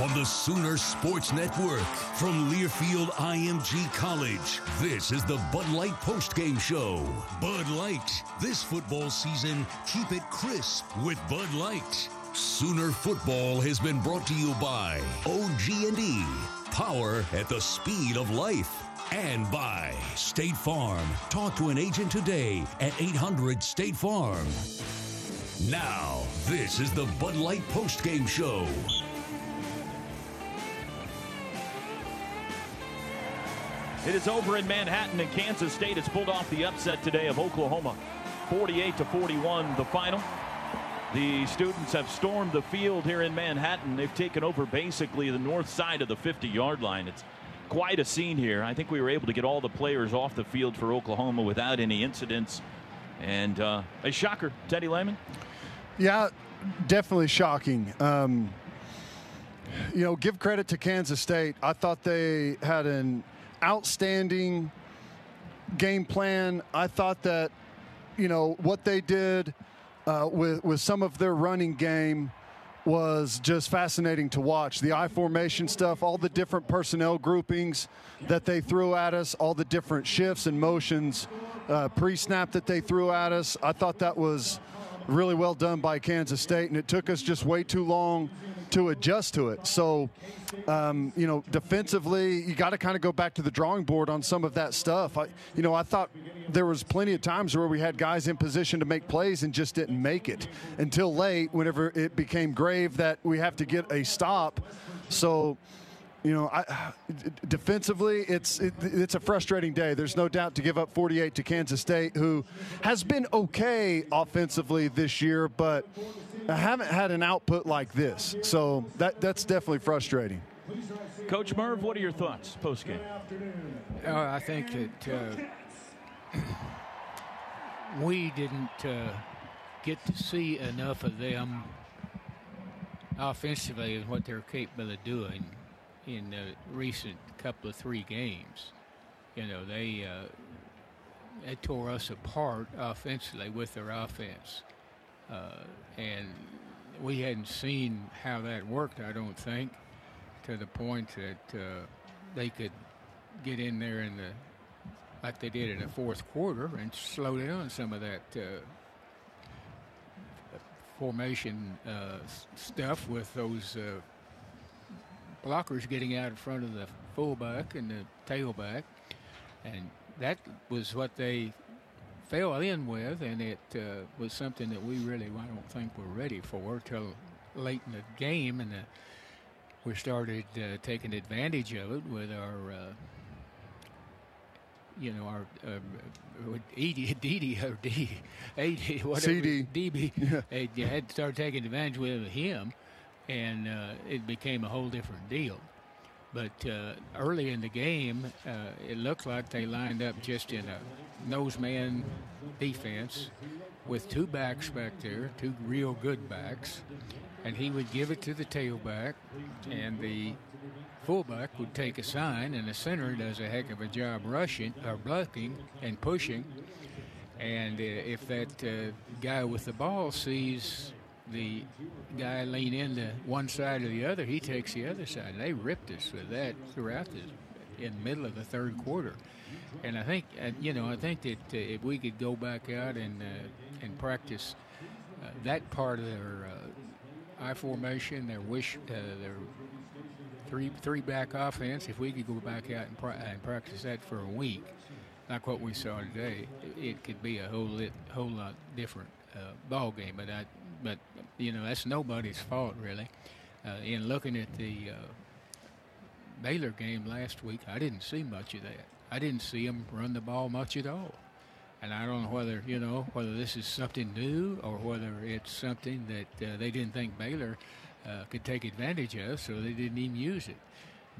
On the Sooner Sports Network from Learfield IMG College, this is the Bud Light postgame show. Bud Light, this football season, keep it crisp with Bud Light. Sooner football has been brought to you by OG&E, power at the speed of life. And by State Farm. Talk to an agent today at 800 State Farm. Now, this is the Bud Light postgame show. It is over in Manhattan and Kansas State has pulled off the upset today of Oklahoma. 48 to 41 the final. The students have stormed the field here in Manhattan. They've taken over basically the north side of the 50 yard line. It's quite a scene here. I think we were able to get all the players off the field for Oklahoma without any incidents. And uh, a shocker, Teddy Lehman. Yeah, definitely shocking. Um, you know, give credit to Kansas State. I thought they had an outstanding game plan. I thought that, you know, what they did uh, with with some of their running game was just fascinating to watch. The I formation stuff, all the different personnel groupings that they threw at us, all the different shifts and motions uh, pre snap that they threw at us. I thought that was really well done by Kansas State, and it took us just way too long to adjust to it. So, um, you know, defensively, you got to kind of go back to the drawing board on some of that stuff. I, you know, I thought there was plenty of times where we had guys in position to make plays and just didn't make it until late, whenever it became grave that we have to get a stop. So, you know, I, defensively, it's it, it's a frustrating day. There's no doubt to give up 48 to Kansas State, who has been okay offensively this year, but I haven't had an output like this. So that that's definitely frustrating. Coach Merv, what are your thoughts post game? Uh, I think that uh, we didn't uh, get to see enough of them offensively and what they're capable of doing in the recent couple of three games. You know, they uh, they tore us apart offensively with their offense, uh, and we hadn't seen how that worked. I don't think to the point that uh, they could get in there in the like they did in the fourth quarter and slow down some of that uh, formation uh, stuff with those uh, blockers getting out in front of the fullback and the tailback, and that was what they fell in with, and it uh, was something that we really, I don't think, were ready for till late in the game, and uh, we started uh, taking advantage of it with our. Uh, you know, our uh, Edie, Didi, or D, AD, whatever, CD. DB, yeah. had started taking advantage with him, and uh, it became a whole different deal. But uh, early in the game, uh, it looked like they lined up just in a nose man defense with two backs back there, two real good backs, and he would give it to the tailback, and the fullback would take a sign, and the center does a heck of a job rushing or blocking and pushing. And uh, if that uh, guy with the ball sees the guy lean into one side or the other, he takes the other side. They ripped us with that throughout this in the middle of the third quarter. And I think, uh, you know, I think that uh, if we could go back out and uh, and practice uh, that part of their uh, I formation, their wish, uh, their three three back offense, if we could go back out and, pra- and practice that for a week, like what we saw today, it could be a whole lit, whole lot different ball game. But I, but you know, that's nobody's fault really. in looking at the Baylor game last week, I didn't see much of that. I didn't see them run the ball much at all. And I don't know whether, you know, whether this is something new or whether it's something that uh, they didn't think Baylor uh, could take advantage of, so they didn't even use it.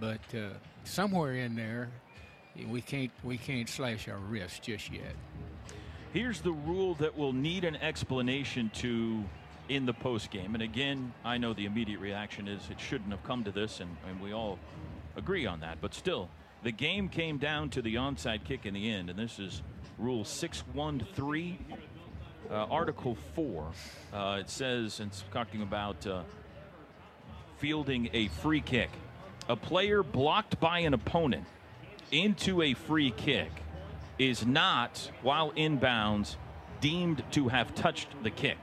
But uh, somewhere in there, we can't we can't slash our wrists just yet. Here's the rule that will need an explanation to in the post game. And again, I know the immediate reaction is it shouldn't have come to this, and, and we all agree on that. But still, the game came down to the onside kick in the end, and this is Rule 613, uh, Article 4. Uh, it says, and it's talking about uh, fielding a free kick. A player blocked by an opponent into a free kick is not, while inbounds, deemed to have touched the kick.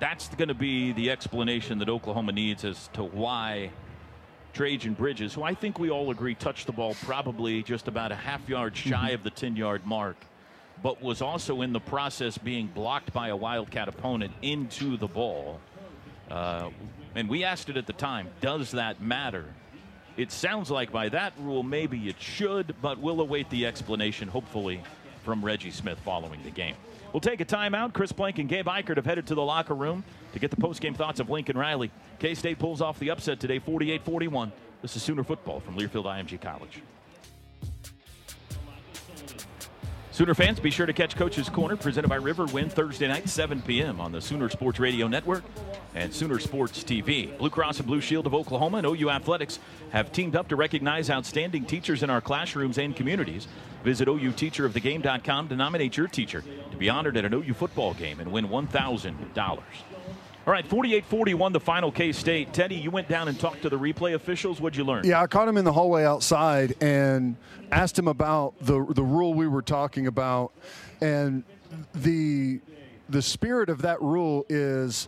That's going to be the explanation that Oklahoma needs as to why Trajan Bridges, who I think we all agree touched the ball probably just about a half yard shy mm-hmm. of the 10 yard mark, but was also in the process being blocked by a Wildcat opponent into the ball. Uh, and we asked it at the time does that matter? It sounds like by that rule, maybe it should, but we'll await the explanation, hopefully, from Reggie Smith following the game. We'll take a timeout. Chris Plank and Gabe Ikard have headed to the locker room to get the postgame thoughts of Lincoln Riley. K State pulls off the upset today, 48 41. This is Sooner football from Learfield IMG College. Sooner fans, be sure to catch Coach's Corner, presented by Riverwind, Thursday night, 7 p.m. on the Sooner Sports Radio Network and Sooner Sports TV. Blue Cross and Blue Shield of Oklahoma and OU Athletics have teamed up to recognize outstanding teachers in our classrooms and communities. Visit OUTeacherOfTheGame.com to nominate your teacher to be honored at an OU football game and win $1,000. All right, 48 41, the final K State. Teddy, you went down and talked to the replay officials. What'd you learn? Yeah, I caught him in the hallway outside and asked him about the, the rule we were talking about. And the, the spirit of that rule is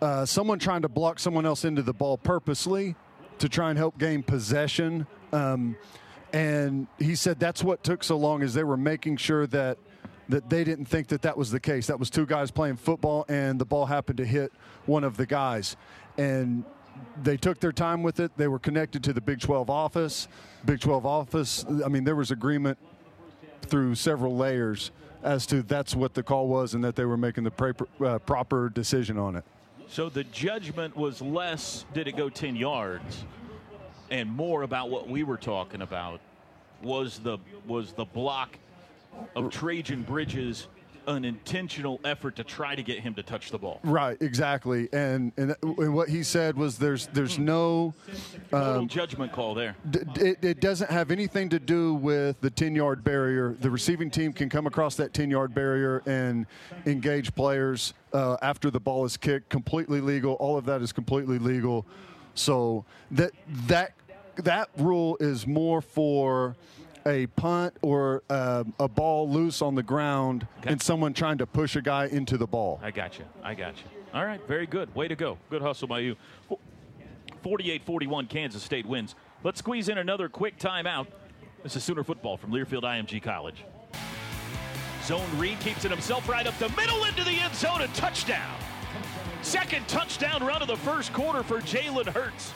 uh, someone trying to block someone else into the ball purposely to try and help gain possession. Um, and he said that's what took so long is they were making sure that – that they didn't think that that was the case. That was two guys playing football, and the ball happened to hit one of the guys. And they took their time with it. They were connected to the Big 12 office. Big 12 office, I mean, there was agreement through several layers as to that's what the call was and that they were making the proper, uh, proper decision on it. So the judgment was less did it go 10 yards and more about what we were talking about was the was the block of Trajan Bridges an intentional effort to try to get him to touch the ball. Right, exactly. And and, and what he said was there's there's no um, judgment call there. D- it, it, doesn't have anything to do with the 10 yard barrier. The receiving team can come across that 10 yard barrier and engage players uh, after the ball is kicked. Completely legal. All of that is completely legal. So that that that rule is more for a punt or uh, a ball loose on the ground okay. and someone trying to push a guy into the ball. I got you. I got you. All right, very good. Way to go. Good hustle by you. 48 41, Kansas State wins. Let's squeeze in another quick timeout. This is Sooner football from Learfield IMG College. Zone read keeps it himself right up the middle into the end zone, a touchdown. Second touchdown run of the first quarter for Jalen Hurts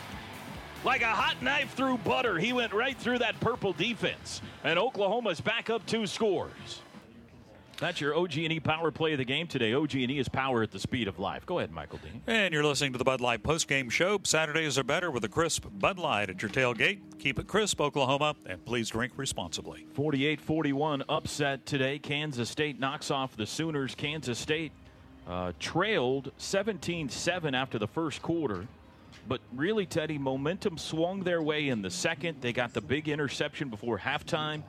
like a hot knife through butter. He went right through that purple defense. And Oklahoma's back up two scores. That's your OG&E power play of the game today. OG&E is power at the speed of life. Go ahead, Michael Dean. And you're listening to the Bud Light postgame show. Saturdays are better with a crisp Bud Light at your tailgate. Keep it crisp, Oklahoma, and please drink responsibly. 48-41 upset today. Kansas State knocks off the Sooners. Kansas State uh, trailed 17-7 after the first quarter. But really, Teddy, momentum swung their way in the second. They got the big interception before halftime,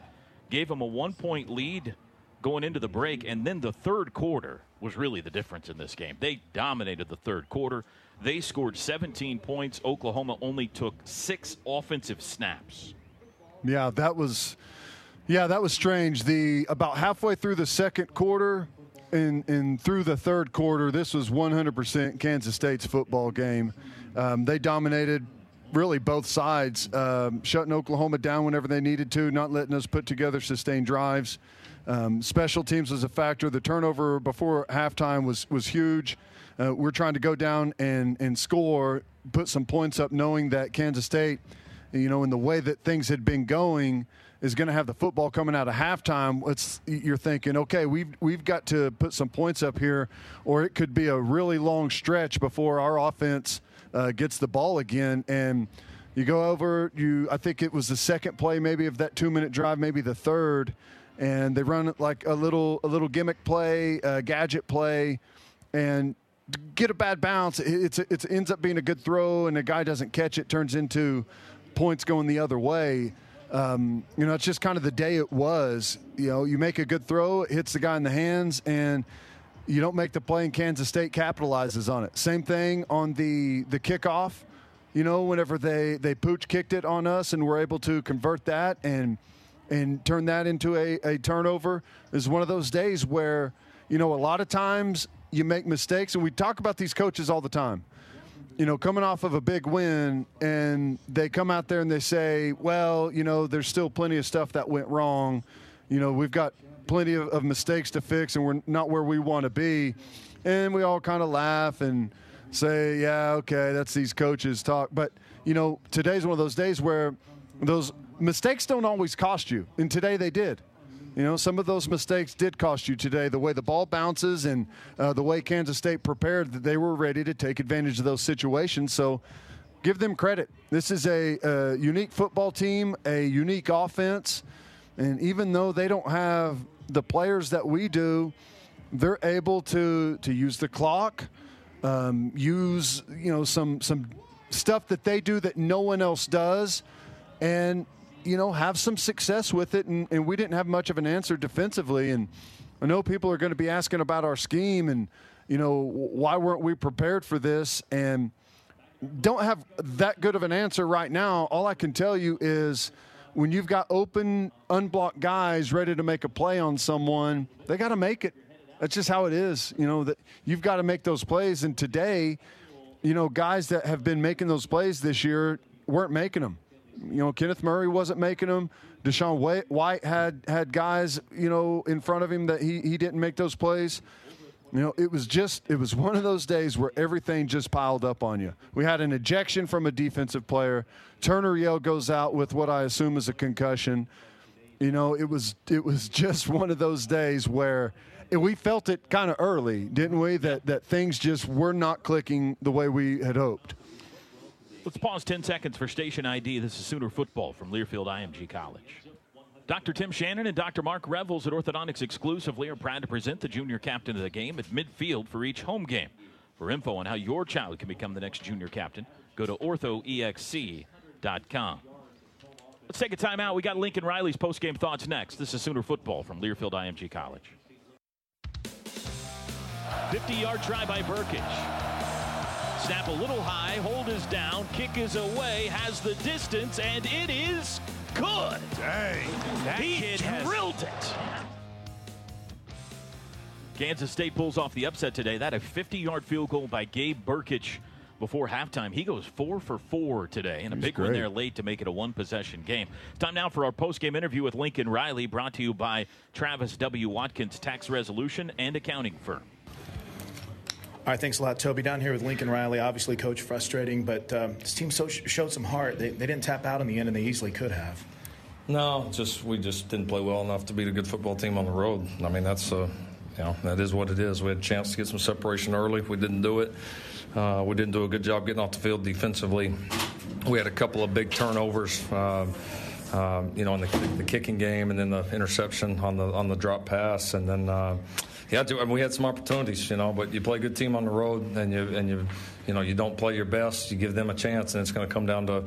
gave them a one point lead going into the break. And then the third quarter was really the difference in this game. They dominated the third quarter. They scored 17 points. Oklahoma only took six offensive snaps. Yeah, that was yeah, that was strange. The about halfway through the second quarter and, and through the third quarter, this was 100% Kansas State's football game. Um, they dominated really both sides, um, shutting Oklahoma down whenever they needed to, not letting us put together sustained drives. Um, special teams was a factor. The turnover before halftime was was huge. Uh, we're trying to go down and and score, put some points up, knowing that Kansas State, you know, in the way that things had been going, is going to have the football coming out of halftime. It's you're thinking, okay, we've we've got to put some points up here, or it could be a really long stretch before our offense uh, gets the ball again and. You go over. You, I think it was the second play, maybe of that two-minute drive, maybe the third, and they run like a little a little gimmick play, a gadget play, and get a bad bounce. It's it ends up being a good throw, and a guy doesn't catch it, turns into points going the other way. Um, you know, it's just kind of the day it was. You know, you make a good throw, it hits the guy in the hands, and you don't make the play, and Kansas State capitalizes on it. Same thing on the the kickoff. You know, whenever they they pooch kicked it on us, and we're able to convert that and and turn that into a, a turnover is one of those days where, you know, a lot of times you make mistakes, and we talk about these coaches all the time. You know, coming off of a big win, and they come out there and they say, well, you know, there's still plenty of stuff that went wrong. You know, we've got plenty of, of mistakes to fix, and we're not where we want to be. And we all kind of laugh and say, yeah, okay, that's these coaches talk. But, you know, today's one of those days where those mistakes don't always cost you, and today they did. You know, some of those mistakes did cost you today. The way the ball bounces and uh, the way Kansas State prepared, they were ready to take advantage of those situations. So, give them credit. This is a, a unique football team, a unique offense, and even though they don't have the players that we do, they're able to to use the clock, um, use you know some some stuff that they do that no one else does, and you know, have some success with it. And, and we didn't have much of an answer defensively. And I know people are going to be asking about our scheme and, you know, why weren't we prepared for this? And don't have that good of an answer right now. All I can tell you is when you've got open, unblocked guys ready to make a play on someone, they got to make it. That's just how it is. You know, that you've got to make those plays. And today, you know, guys that have been making those plays this year weren't making them you know, Kenneth Murray wasn't making them. DaShaun White had had guys, you know, in front of him that he he didn't make those plays. You know, it was just it was one of those days where everything just piled up on you. We had an ejection from a defensive player. Turner Yell goes out with what I assume is a concussion. You know, it was it was just one of those days where we felt it kind of early, didn't we? That that things just were not clicking the way we had hoped. Let's pause 10 seconds for station ID. This is Sooner Football from Learfield IMG College. Dr. Tim Shannon and Dr. Mark Revels at Orthodontics exclusively are proud to present the junior captain of the game at midfield for each home game. For info on how your child can become the next junior captain, go to orthoexc.com. Let's take a timeout. We got Lincoln Riley's post-game thoughts next. This is Sooner Football from Learfield IMG College. 50-yard try by Brkic. Snap a little high, hold is down, kick is away, has the distance, and it is good. Dang, that he kid drilled has... it. Kansas State pulls off the upset today. That a 50-yard field goal by Gabe Brkic before halftime. He goes four for four today, and a He's big great. one there late to make it a one-possession game. Time now for our post-game interview with Lincoln Riley, brought to you by Travis W. Watkins Tax Resolution and Accounting Firm. All right, thanks a lot, Toby. Down here with Lincoln Riley. Obviously, coach frustrating, but um, this team so showed some heart. They, they didn't tap out in the end, and they easily could have. No, just we just didn't play well enough to beat a good football team on the road. I mean, that's uh, you know that is what it is. We had a chance to get some separation early. We didn't do it. Uh, we didn't do a good job getting off the field defensively. We had a couple of big turnovers. Uh, um, you know, in the, the, kicking game, and then the interception on the on the drop pass, and then uh, yeah, I we had some opportunities, you know, but you play a good team on the road, and you and you, you know, you don't play your best. You give them a chance, and it's going to come down to,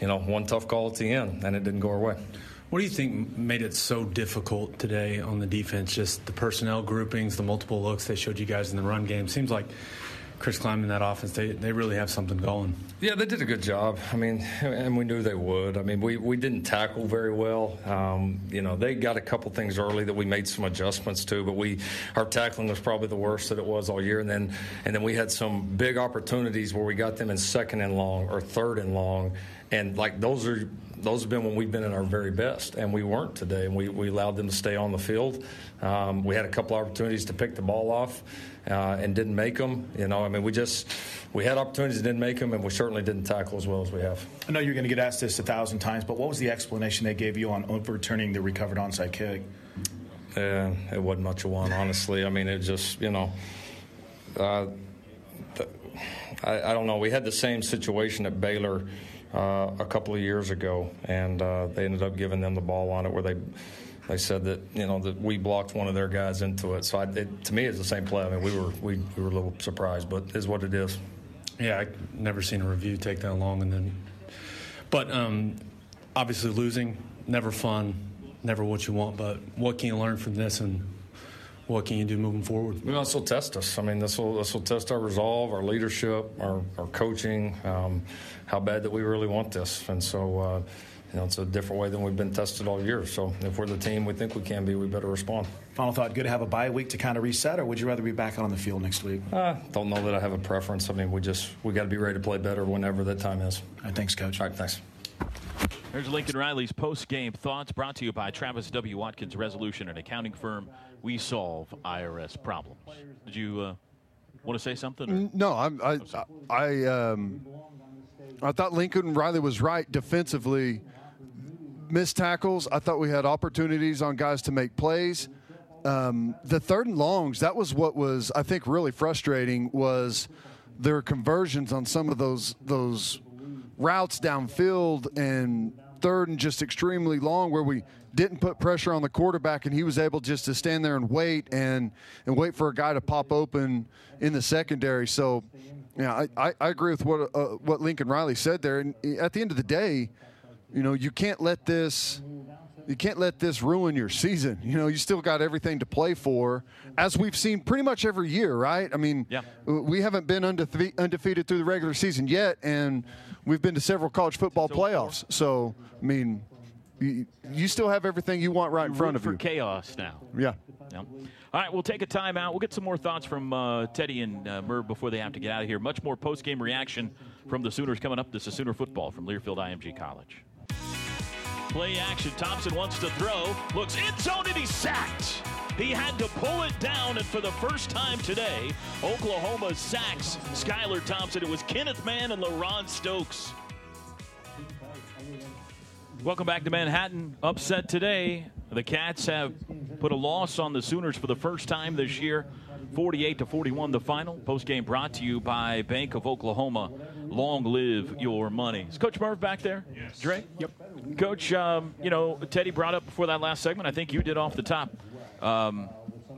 you know, one tough call at the end, and it didn't go our way. What do you think made it so difficult today on the defense? Just the personnel groupings, the multiple looks they showed you guys in the run game. Seems like Chris Klieman, that offense, they, they really have something going. Yeah, they did a good job. I mean, and we knew they would. I mean, we, we didn't tackle very well. Um, you know, they got a couple things early that we made some adjustments to, but we our tackling was probably the worst that it was all year. And then and then we had some big opportunities where we got them in second and long or third and long, and like those are those have been when we've been at our very best, and we weren't today. And we, we allowed them to stay on the field. Um, we had a couple opportunities to pick the ball off uh, and didn't make them. You know, I mean, we just we had opportunities and didn't make them, and we certainly didn't tackle as well as we have. I know you're going to get asked this a thousand times, but what was the explanation they gave you on overturning the recovered onside kick? Yeah, it wasn't much of one, honestly. I mean, it just you know. Uh, I, I don't know. We had the same situation at Baylor uh, a couple of years ago, and uh, they ended up giving them the ball on it where they they said that you know that we blocked one of their guys into it. So I, it, to me, it's the same play. I mean, we were we, we were a little surprised, but is what it is. Yeah, I never seen a review take that long, and then, but um, obviously losing never fun, never what you want. But what can you learn from this, and what can you do moving forward? Well, this will test us. I mean, this will this will test our resolve, our leadership, our, our coaching, um, how bad that we really want this. And so, uh, you know, it's a different way than we've been tested all year. So, if we're the team we think we can be, we better respond. Final thought: Good to have a bye week to kind of reset, or would you rather be back on the field next week? Uh, don't know that I have a preference. I mean, we just we got to be ready to play better whenever that time is. All right, thanks, coach. All right, thanks. There's Lincoln Riley's post-game thoughts brought to you by Travis W. Watkins Resolution and Accounting Firm. We solve IRS problems. Did you uh, want to say something? Or? No, I'm, I, I, um, I thought Lincoln Riley was right defensively. Missed tackles. I thought we had opportunities on guys to make plays. Um, the third and longs. That was what was I think really frustrating was their conversions on some of those those routes downfield and third and just extremely long where we didn't put pressure on the quarterback and he was able just to stand there and wait and and wait for a guy to pop open in the secondary. So, yeah, I, I, I agree with what uh, what Lincoln Riley said there. And at the end of the day, you know, you can't let this you can't let this ruin your season. You know, you still got everything to play for, as we've seen pretty much every year, right? I mean, yeah. we haven't been undefe- undefeated through the regular season yet, and we've been to several college football playoffs. So, I mean, you, you, still have everything you want right in front of for you. chaos now. Yeah. All right, we'll take a timeout. We'll get some more thoughts from uh, Teddy and uh, Merv before they have to get out of here. Much more post-game reaction from the Sooners coming up. This is Sooner football from Learfield IMG College. Play action. Thompson wants to throw. Looks in zone and he's sacked. He had to pull it down, and for the first time today, Oklahoma sacks Skylar Thompson. It was Kenneth Mann and LaRon Stokes. Welcome back to Manhattan. Upset today. The Cats have put a loss on the Sooners for the first time this year. 48 to 41 the final. Post game brought to you by Bank of Oklahoma. Long live your money. Is Coach Merv back there? Yes. Dre? Yep. Coach, um, you know, Teddy brought up before that last segment, I think you did off the top. Um,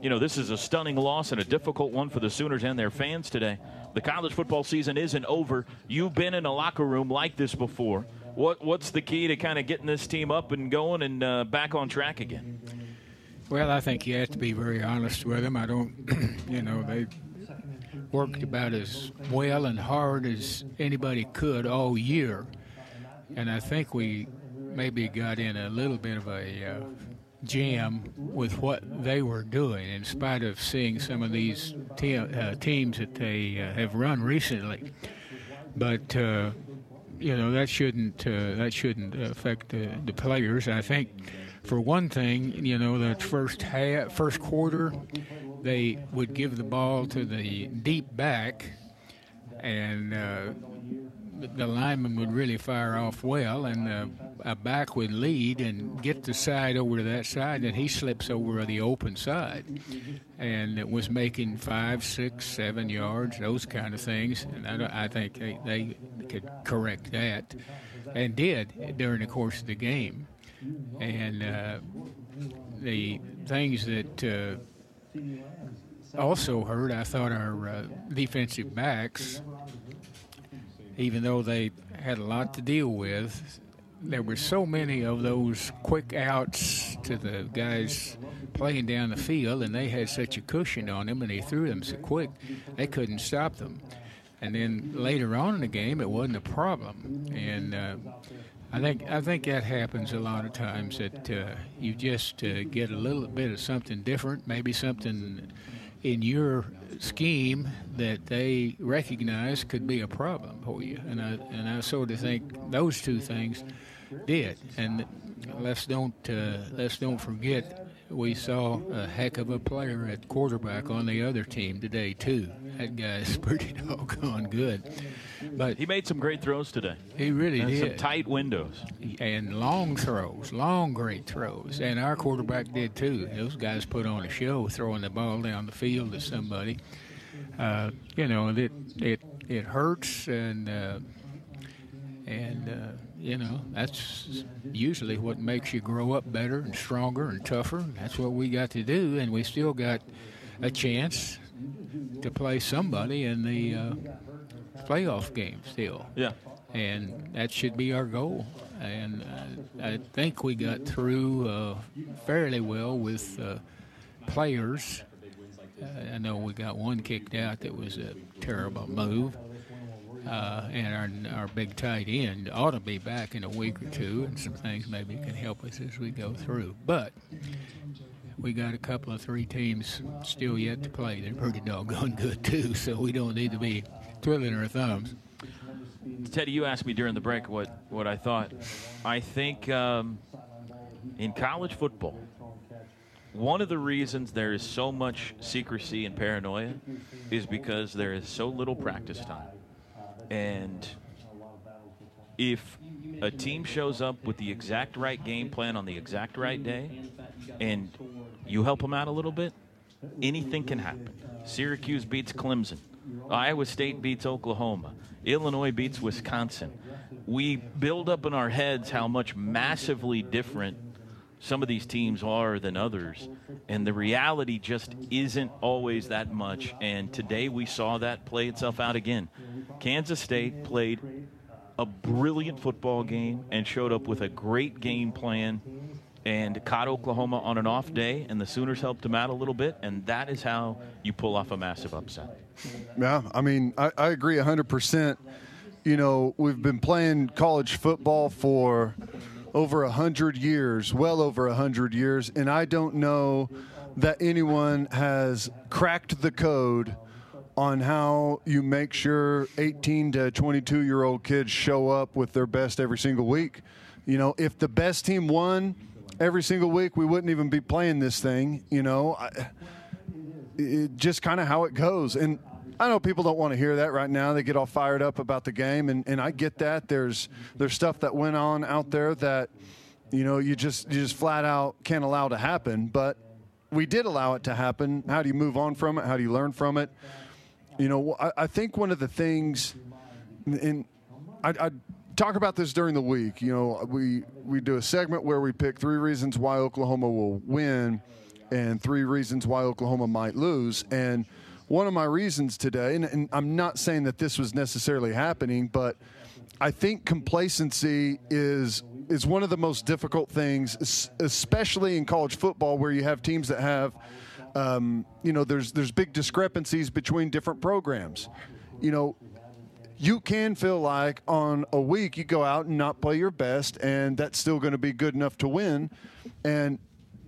you know, this is a stunning loss and a difficult one for the Sooners and their fans today. The college football season isn't over. You've been in a locker room like this before. What What's the key to kind of getting this team up and going and uh, back on track again? Well, I think you have to be very honest with them. I don't, you know, they worked about as well and hard as anybody could all year. And I think we maybe got in a little bit of a uh, jam with what they were doing, in spite of seeing some of these te- uh, teams that they uh, have run recently. But uh, you know that shouldn't uh, that shouldn't affect the, players. I think for one thing, you know, that first half, first quarter, they would give the ball to the deep back, and uh, the lineman would really fire off well, and a back would lead and get the side over to that side, and he slips over the open side, and it was making five, six, seven yards, those kind of things, and I, I think they, they could correct that, and did during the course of the game. And uh, the things that uh, also hurt, I thought our uh, defensive backs, even though they had a lot to deal with, there were so many of those quick outs to the guys playing down the field, and they had such a cushion on them, and they threw them so quick they couldn't stop them. And then later on in the game, it wasn't a problem. And uh, I think I think that happens a lot of times that uh, you just uh, get a little bit of something different, maybe something in your scheme that they recognize could be a problem for you. And I and I sort of think those two things did. And let's don't uh, let's don't forget we saw a heck of a player at quarterback on the other team today too. That guy's pretty doggone good. But he made some great throws today. He really and did. Some tight windows and long throws, long great throws. And our quarterback did too. Those guys put on a show throwing the ball down the field to somebody. Uh, you know, it it it hurts and uh, and uh, you know that's usually what makes you grow up better and stronger and tougher. That's what we got to do, and we still got a chance to play somebody in the uh, playoff game still. Yeah, and that should be our goal. And uh, I think we got through uh, fairly well with uh, players. Uh, I know we got one kicked out that was a terrible move uh, and our, our big tight end ought to be back in a week or two, and some things maybe can help us as we go through. But we got a couple of three teams still yet to play. They're pretty doggone good too, so we don't need to be twiddling her thumbs. Teddy, you asked me during the break what, what I thought. I think um, in college football, one of the reasons there is so much secrecy and paranoia is because there is so little practice time. And if a team shows up with the exact right game plan on the exact right day and you help them out a little bit, anything can happen. Syracuse beats Clemson. Iowa State beats Oklahoma. Illinois beats Wisconsin. We build up in our heads how much massively different some of these teams are than others. And the reality just isn't always that much. And today we saw that play itself out again. Kansas State played a brilliant football game and showed up with a great game plan and caught Oklahoma on an off day, and the Sooners helped them out a little bit, and that is how you pull off a massive upset. Yeah, I mean, I, I agree 100%. You know, we've been playing college football for over a hundred years, well over a hundred years, and I don't know that anyone has cracked the code on how you make sure 18 to 22 year old kids show up with their best every single week. You know, if the best team won every single week, we wouldn't even be playing this thing. You know, I, it, just kind of how it goes. And I know people don't want to hear that right now. They get all fired up about the game, and, and I get that. There's there's stuff that went on out there that you know you just you just flat out can't allow to happen. But we did allow it to happen. How do you move on from it? How do you learn from it? You know, I, I think one of the things, and I, I talk about this during the week. You know, we we do a segment where we pick three reasons why Oklahoma will win, and three reasons why Oklahoma might lose, and one of my reasons today, and, and, I'm not saying that this was necessarily happening, but I think complacency is is one of the most difficult things, especially in college football, where you have teams that have, um, you know, there's there's big discrepancies between different programs. You know, you can feel like on a week you go out and not play your best, and that's still going to be good enough to win, and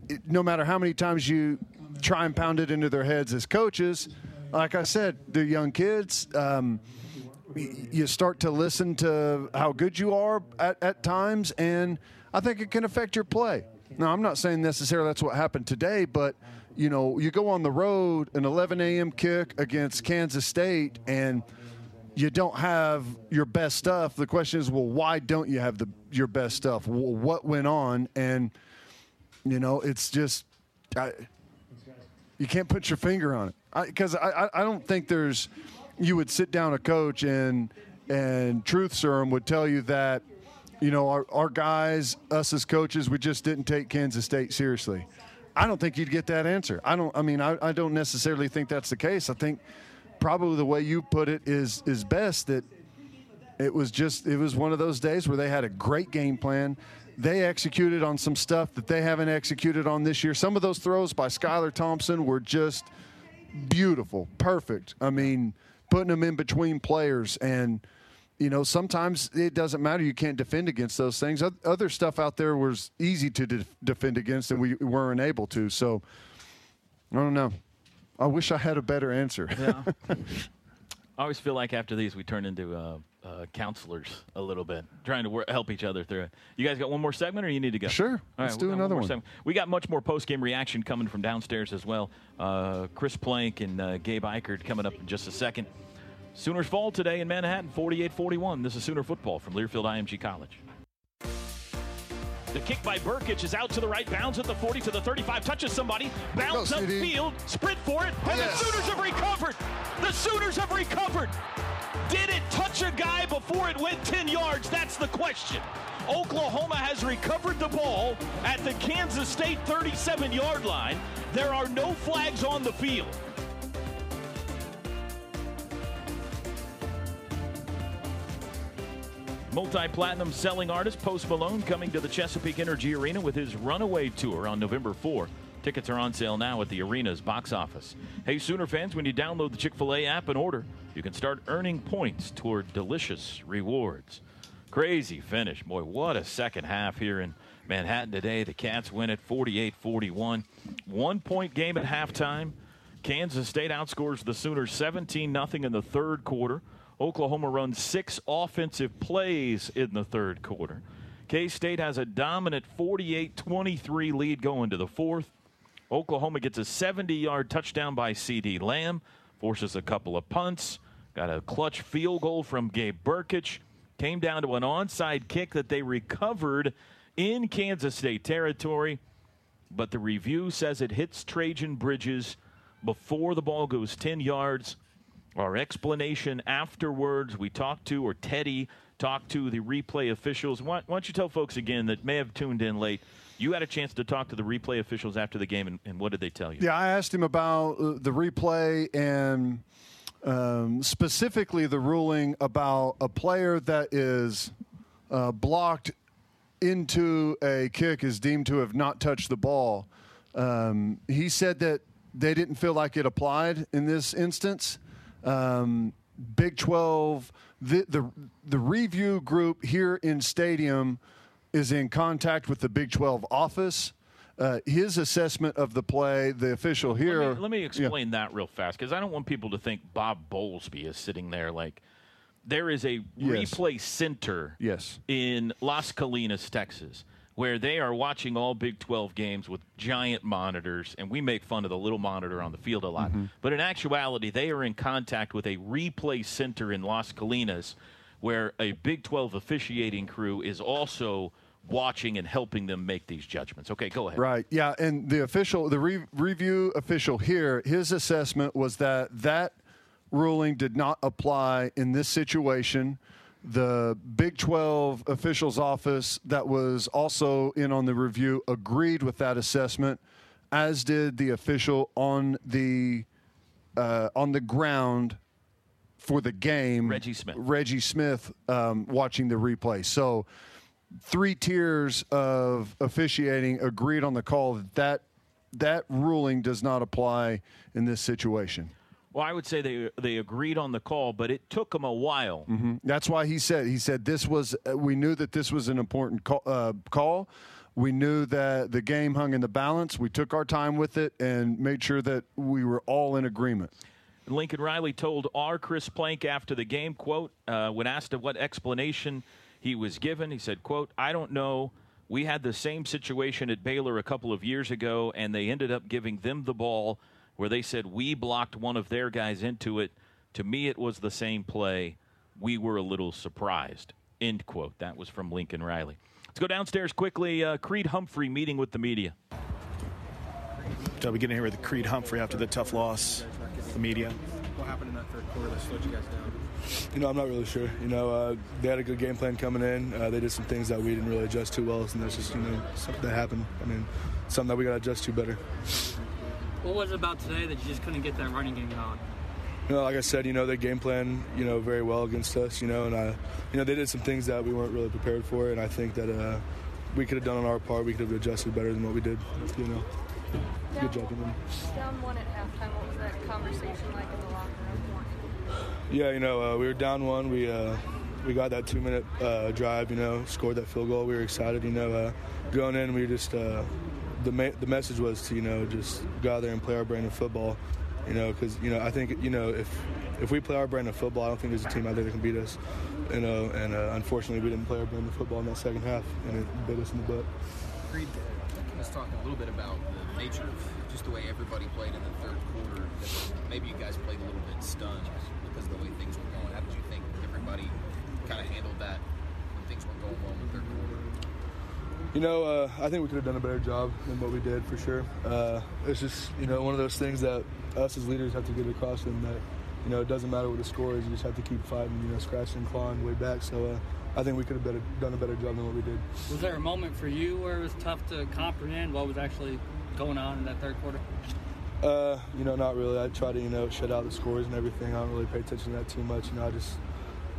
it, no matter how many times you try and pound it into their heads as coaches like I said, they're young kids. Um, you start to listen to how good you are at, at times, and I think it can affect your play. Now, I'm not saying necessarily that's what happened today, but you know, you go on the road, an 11 a.m. kick against Kansas State, and you don't have your best stuff. The question is, well, why don't you have the your best stuff? What went on? And you know, it's just I, you can't put your finger on it because I, I, I don't think there's you would sit down a coach and and truth serum would tell you that you know our, our guys us as coaches we just didn't take kansas state seriously i don't think you'd get that answer i don't i mean i, I don't necessarily think that's the case i think probably the way you put it is is best that it was just it was one of those days where they had a great game plan. They executed on some stuff that they haven't executed on this year. Some of those throws by Skylar Thompson were just beautiful, perfect. I mean, putting them in between players and you know sometimes it doesn't matter. You can't defend against those things. Other stuff out there was easy to de- defend against and we weren't able to. So i don't know i wish i had a better answer yeah. i always feel like after these we turn into uh, uh, counselors a little bit, trying to work, help each other through it. You guys got one more segment, or you need to go? Sure. All let's do another one. one. We got much more post game reaction coming from downstairs as well. Uh, Chris Plank and uh, Gabe Ikard coming up in just a second. Sooners fall today in Manhattan, 48-41. This is Sooner football from Learfield IMG College. The kick by Brkic is out to the right, bounds at the 40 to the 35, touches somebody, bounds up field, sprint for it, and yes. the Sooners have recovered. The Sooners have recovered. Did it touch a guy before it went 10 yards? That's the question. Oklahoma has recovered the ball at the Kansas State 37 yard line. There are no flags on the field. Multi platinum selling artist Post Malone coming to the Chesapeake Energy Arena with his Runaway Tour on November 4. Tickets are on sale now at the arena's box office. Hey, Sooner fans, when you download the Chick fil A app and order, you can start earning points toward delicious rewards. Crazy finish. Boy, what a second half here in Manhattan today. The Cats win at 48 41. One point game at halftime. Kansas State outscores the Sooners 17 0 in the third quarter. Oklahoma runs six offensive plays in the third quarter. K State has a dominant 48 23 lead going to the fourth. Oklahoma gets a 70 yard touchdown by CeeDee Lamb, forces a couple of punts, got a clutch field goal from Gabe Brkic, came down to an onside kick that they recovered in Kansas State territory, but the review says it hits Trajan Bridges before the ball goes 10 yards. Our explanation afterwards, we talked to, or Teddy talked to the replay officials. Why, why don't you tell folks again that may have tuned in late? You had a chance to talk to the replay officials after the game, and, and what did they tell you? Yeah, I asked him about uh, the replay and um, specifically the ruling about a player that is uh, blocked into a kick is deemed to have not touched the ball. Um, he said that they didn't feel like it applied in this instance. Um, Big 12, the, the, the review group here in Stadium is in contact with the Big 12 office. Uh, his assessment of the play, the official here. Let me, let me explain yeah. that real fast because I don't want people to think Bob Bowlesby is sitting there like there is a yes. replay center yes. in Las Colinas, Texas where they are watching all Big 12 games with giant monitors, and we make fun of the little monitor on the field a lot. Mm-hmm. But in actuality, they are in contact with a replay center in Las Colinas where a Big 12 officiating crew is also watching and helping them make these judgments. Okay, go ahead. Right. Yeah, and the official the re- review official here, his assessment was that that ruling did not apply in this situation the Big 12 officials office that was also in on the review agreed with that assessment, as did the official on the uh, on the ground for the game, Reggie Smith. Reggie Smith um, watching the replay. So three tiers of officiating agreed on the call that that, that ruling does not apply in this situation. Well, I would say they they agreed on the call, but it took them a while. Mm-hmm. That's why he said he said this was uh, we knew that this was an important call, uh, call. We knew that the game hung in the balance. We took our time with it and made sure that we were all in agreement. Lincoln Riley told our Chris Plank after the game, quote, uh, when asked of what explanation he was given, he said, quote, I don't know. We had the same situation at Baylor a couple of years ago, and they ended up giving them the ball – where they said we blocked one of their guys into it. To me, it was the same play. We were a little surprised. End quote. That was from Lincoln Riley. Let's go downstairs quickly. Uh, Creed Humphrey meeting with the media. So we get in here with Creed Humphrey after the tough loss. The media. What happened in that third quarter that slowed you guys down? You know, I'm not really sure. You know, uh, they had a good game plan coming in. Uh, they did some things that we didn't really adjust to well, and that's just you know something that happened. I mean, something that we got to adjust to better. What was it about today that you just couldn't get that running game going? You know, like I said, you know, they game plan, you know, very well against us, you know, and I, you know, they did some things that we weren't really prepared for, and I think that, uh, we could have done on our part. We could have adjusted better than what we did. You know, good job of them. Down one at halftime. What was that conversation like in the locker room? Yeah, you know, uh, we were down one. We uh, we got that two minute uh, drive. You know, scored that field goal. We were excited. You know, uh, going in, we just uh, the ma- the message was to you know just go out there and play our brand of football. You know, because you know I think you know if if we play our brand of football, I don't think there's a team out there that can beat us. You know, and uh, unfortunately, we didn't play our brand of football in that second half, and it bit us in the butt. Creed, let's talk a little bit about the nature of just the way everybody played in the third quarter. Maybe you guys played a little bit stunned because of the way things were going. How did you think everybody kind of handled that when things weren't going well in the third quarter? You know, uh, I think we could have done a better job than what we did for sure. Uh, it's just you know one of those things that us as leaders have to get across them that you know it doesn't matter what the score is. You just have to keep fighting, you know, scratching and clawing way back. So uh, I think we could have better, done a better job than what we did. Was there a moment for you where it was tough to comprehend what was actually going on in that third quarter? Uh, you know, not really. I try to you know shut out the scores and everything. I don't really pay attention to that too much. You know, I just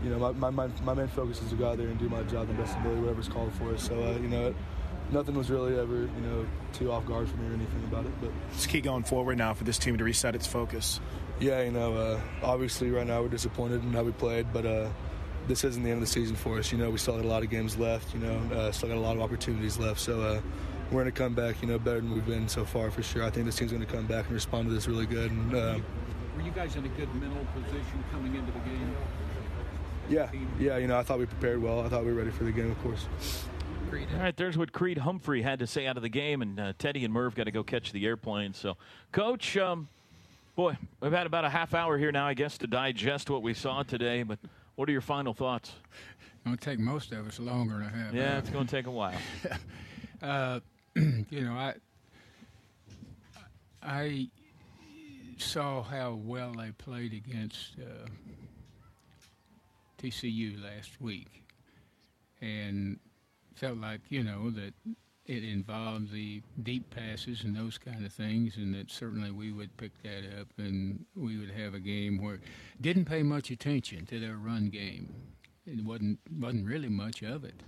you know, my, my, my main focus is to go out there and do my job the best ability, whatever's called for us. So, uh, you know, nothing was really ever, you know, too off guard for me or anything about it. But it's key going forward now for this team to reset its focus. Yeah, you know, uh, obviously right now we're disappointed in how we played, but uh, this isn't the end of the season for us. You know, we still got a lot of games left. You know, uh, still got a lot of opportunities left. So uh, we're going to come back, you know, better than we've been so far for sure. I think this team's going to come back and respond to this really good. And, uh, were you guys in a good mental position coming into the game? Yeah, yeah. You know, I thought we prepared well. I thought we were ready for the game, of course. All right, there's what Creed Humphrey had to say out of the game, and uh, Teddy and Merv got to go catch the airplane. So, Coach, um, boy, we've had about a half hour here now, I guess, to digest what we saw today. But what are your final thoughts? It's going to take most of us longer than a half. Yeah, hour. it's going to take a while. uh, you know, I I saw how well they played against uh, TCU last week, and felt like you know that it involved the deep passes and those kind of things, and that certainly we would pick that up, and we would have a game where didn't pay much attention to their run game. It wasn't wasn't really much of it,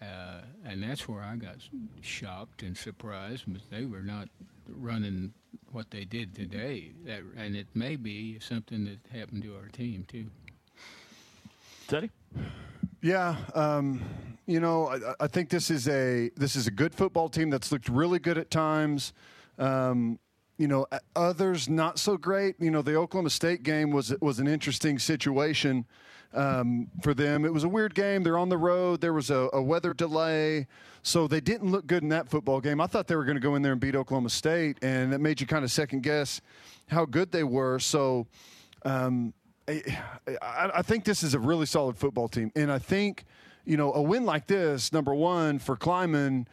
uh, and that's where I got shocked and surprised. But they were not running what they did today. That and it may be something that happened to our team too. Teddy. Yeah, um, you know, I, I, think this is a this is a good football team that's looked really good at times. Um, you know, others not so great. You know, the Oklahoma State game was was an interesting situation um, for them. It was a weird game. They're on the road. There was a, a weather delay, so they didn't look good in that football game. I thought they were going to go in there and beat Oklahoma State, and that made you kind of second guess how good they were. So. Um, I, I think this is a really solid football team, and I think you know a win like this, number one for Klieman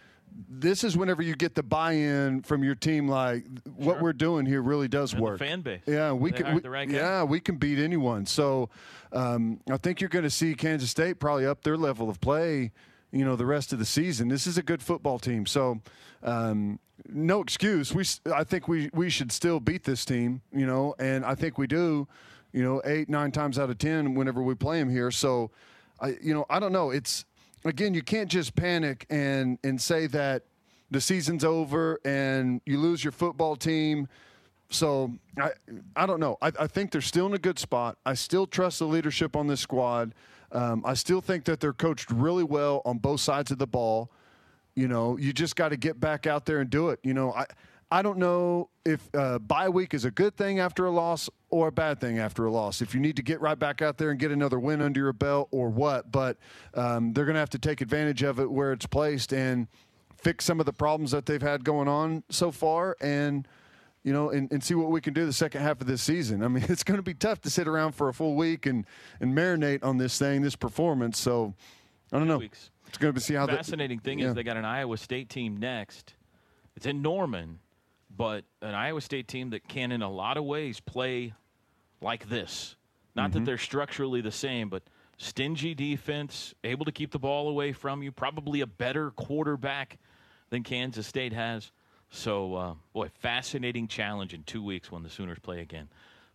this is whenever you get the buy-in from your team. Like what we're doing here really does and work. fan base. Yeah, we they can. We, right yeah, we can beat anyone. So um, I think you're going to see Kansas State probably up their level of play. You know, the rest of the season. This is a good football team. So um, no excuse. We I think we we should still beat this team. You know, and I think we do. You know, eight nine times out of ten whenever we play them here. So. I, you know, I don't know. It's again, you can't just panic and and say that the season's over and you lose your football team. So I I don't know. I, I think they're still in a good spot. I still trust the leadership on this squad. Um, I still think that they're coached really well on both sides of the ball. You know, you just got to get back out there and do it. You know, I I don't know if uh, bye week is a good thing after a loss or a bad thing after a loss. If you need to get right back out there and get another win under your belt or what, but um, they're going to have to take advantage of it where it's placed and fix some of the problems that they've had going on so far and you know, and, and see what we can do the second half of this season. I mean, it's going to be tough to sit around for a full week and, and marinate on this thing, this performance. So, I don't know. It's going to be see how. The, fascinating thing yeah. is they got an Iowa State team next. It's in Norman, but an Iowa State team that can, in a lot of ways, play like this. Not Mm-hmm. that they're structurally the same, but stingy defense, able to keep the ball away from you, probably a better quarterback than Kansas State has. So, uh, boy, fascinating challenge in two weeks when the Sooners play again.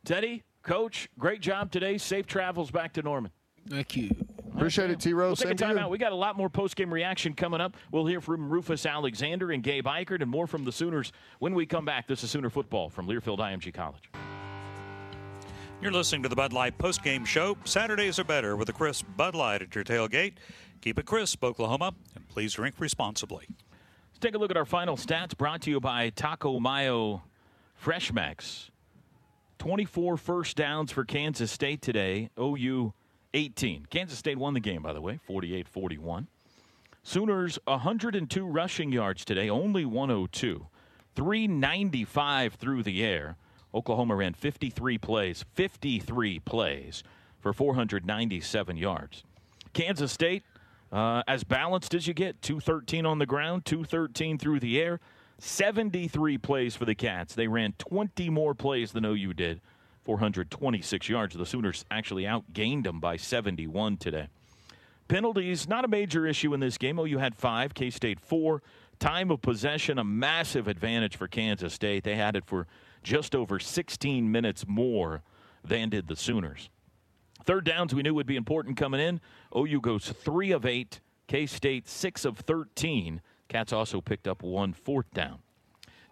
Teddy, coach, great job today. Safe travels back to Norman. Thank you. Appreciate it, T Rose. We'll take a Same to timeout. We got a lot more post-game reaction coming up. We'll hear from Rufus Alexander and Gabe Ikard and more from the Sooners when we come back. This is Sooner Football from Learfield IMG College. You're listening to the Bud Light Post Game show. Saturdays are better with a crisp Bud Light at your tailgate. Keep it crisp, Oklahoma, and please drink responsibly. Let's take a look at our final stats brought to you by Taco Mayo Fresh Max. 24 first downs for Kansas State today. OU 18. Kansas State won the game, by the way, 48 41. Sooners 102 rushing yards today, only 102. 395 through the air. Oklahoma ran 53 plays, 53 plays for 497 yards. Kansas State, uh, as balanced as you get, 213 on the ground, 213 through the air, 73 plays for the Cats. They ran 20 more plays than OU did, 426 yards. The Sooners actually outgained them by 71 today. Penalties, not a major issue in this game. OU had five, K State four. Time of possession, a massive advantage for Kansas State. They had it for just over 16 minutes more than did the Sooners. Third downs we knew would be important coming in. OU goes three of eight, K State six of 13. Cats also picked up one fourth down.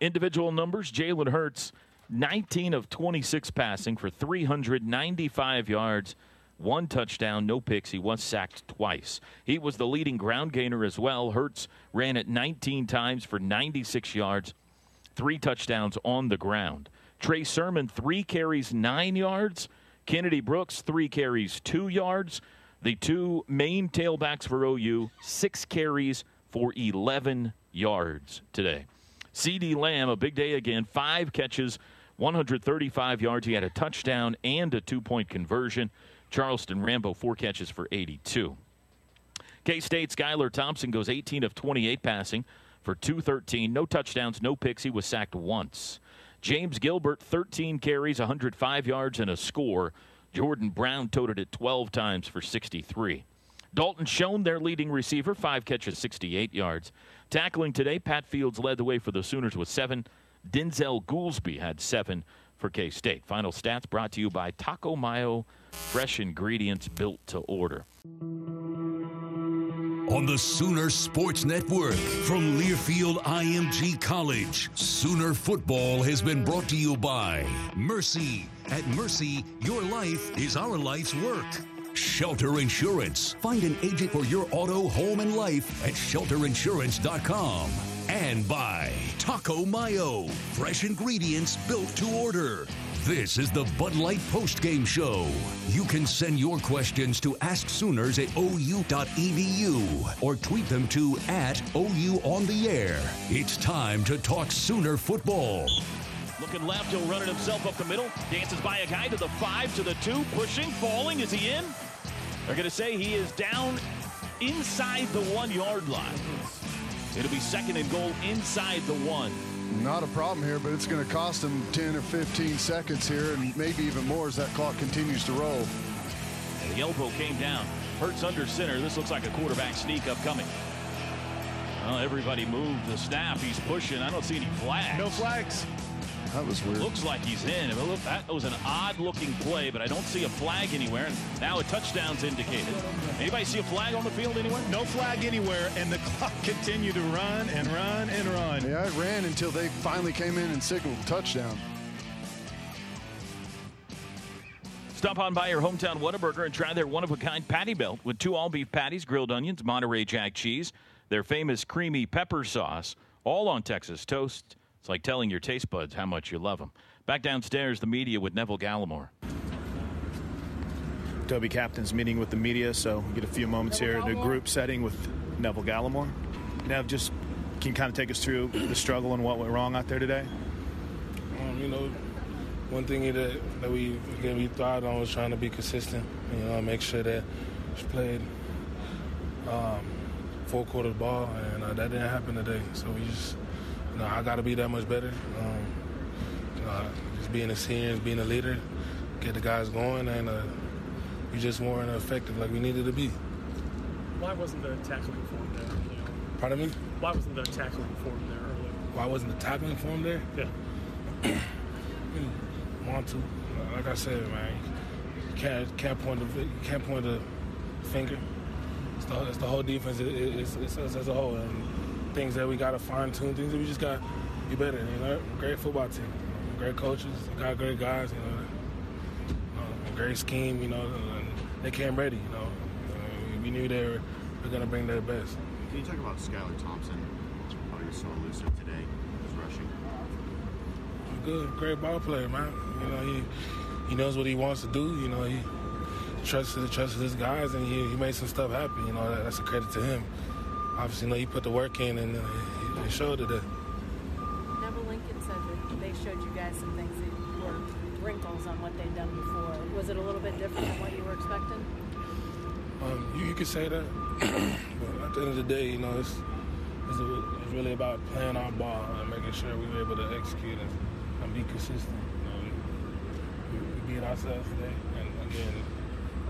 Individual numbers Jalen Hurts, 19 of 26 passing for 395 yards, one touchdown, no picks. He was sacked twice. He was the leading ground gainer as well. Hurts ran it 19 times for 96 yards, three touchdowns on the ground. Trey Sermon, three carries, nine yards. Kennedy Brooks, three carries, two yards. The two main tailbacks for OU, six carries for 11 yards today. CeeDee Lamb, a big day again, five catches, 135 yards. He had a touchdown and a two point conversion. Charleston Rambo, four catches for 82. K State Skylar Thompson goes 18 of 28 passing for 213. No touchdowns, no picks. He was sacked once. James Gilbert, 13 carries, 105 yards, and a score. Jordan Brown toted it 12 times for 63. Dalton Schoen, their leading receiver, five catches, 68 yards. Tackling today, Pat Fields led the way for the Sooners with seven. Denzel Goolsby had seven for K State. Final stats brought to you by Taco Mayo, fresh ingredients built to order. On the Sooner Sports Network from Learfield IMG College, Sooner Football has been brought to you by Mercy. At Mercy, your life is our life's work. Shelter Insurance. Find an agent for your auto, home, and life at shelterinsurance.com. And by Taco Mayo, fresh ingredients built to order. This is the Bud Light post-game show. You can send your questions to Ask Sooners at ou.edu or tweet them to at OU on the air. It's time to talk Sooner football. Looking left, he'll run it himself up the middle. Dances by a guy to the five, to the two, pushing, falling. Is he in? They're going to say he is down inside the one yard line. It'll be second and goal inside the one. Not a problem here, but it's going to cost them 10 or 15 seconds here, and maybe even more as that clock continues to roll. The elbow came down. Hurts under center. This looks like a quarterback sneak upcoming. Well, everybody moved the snap. He's pushing. I don't see any flags. No flags. That was weird. Looks like he's in. That was an odd-looking play, but I don't see a flag anywhere. And now a touchdown's indicated. Anybody see a flag on the field anywhere? No flag anywhere, and the clock continued to run and run and run. Yeah, it ran until they finally came in and signaled touchdown. Stop on by your hometown Whataburger and try their one-of-a-kind patty belt with two all-beef patties, grilled onions, Monterey Jack cheese, their famous creamy pepper sauce, all on Texas toast. It's like telling your taste buds how much you love them. Back downstairs, the media with Neville Gallimore. Toby Captain's meeting with the media, so we get a few moments here in a group setting with Neville Gallimore. Nev, just can kind of take us through the struggle and what went wrong out there today? Um, you know, one thing that, that we again we thought on was trying to be consistent. You know, make sure that we played um, full quarter ball, and uh, that didn't happen today. So we just, you know, I got to be that much better. Um, you know, just being a senior, being a leader, get the guys going, and uh, we just weren't effective like we needed to be. Why wasn't there tackling form there? You know? Pardon me? Why wasn't there tackling form there earlier? Why wasn't the tackling form there? Yeah. want to. Like I said, man, you can't can't point the you can't point the finger. it's the, it's the whole defense. It, it, it's, it's us as a whole, and things that we got to fine tune, things that we just got to be better. You know, great football team, great coaches, got great guys. You know, you know great scheme. You know, and they came ready. You know, we knew they were, were going to bring their best. Can you talk about Skylar Thompson? How he was so elusive today, his rushing. Good, great ball player, man. You know, he he knows what he wants to do. You know, he trusted trusted his guys, and he, he made some stuff happen. You know, that, that's a credit to him. Obviously, you know, he put the work in, and uh, showed it. Neville Lincoln said that they showed you guys some things that were wrinkles on what they'd done before. Was it a little bit different than what you were expecting? Um, you, you could say that, but at the end of the day, you know, it's, it's, a, it's really about playing our ball and making sure we were able to execute and, and be consistent. You know, we, we beat ourselves today, and again,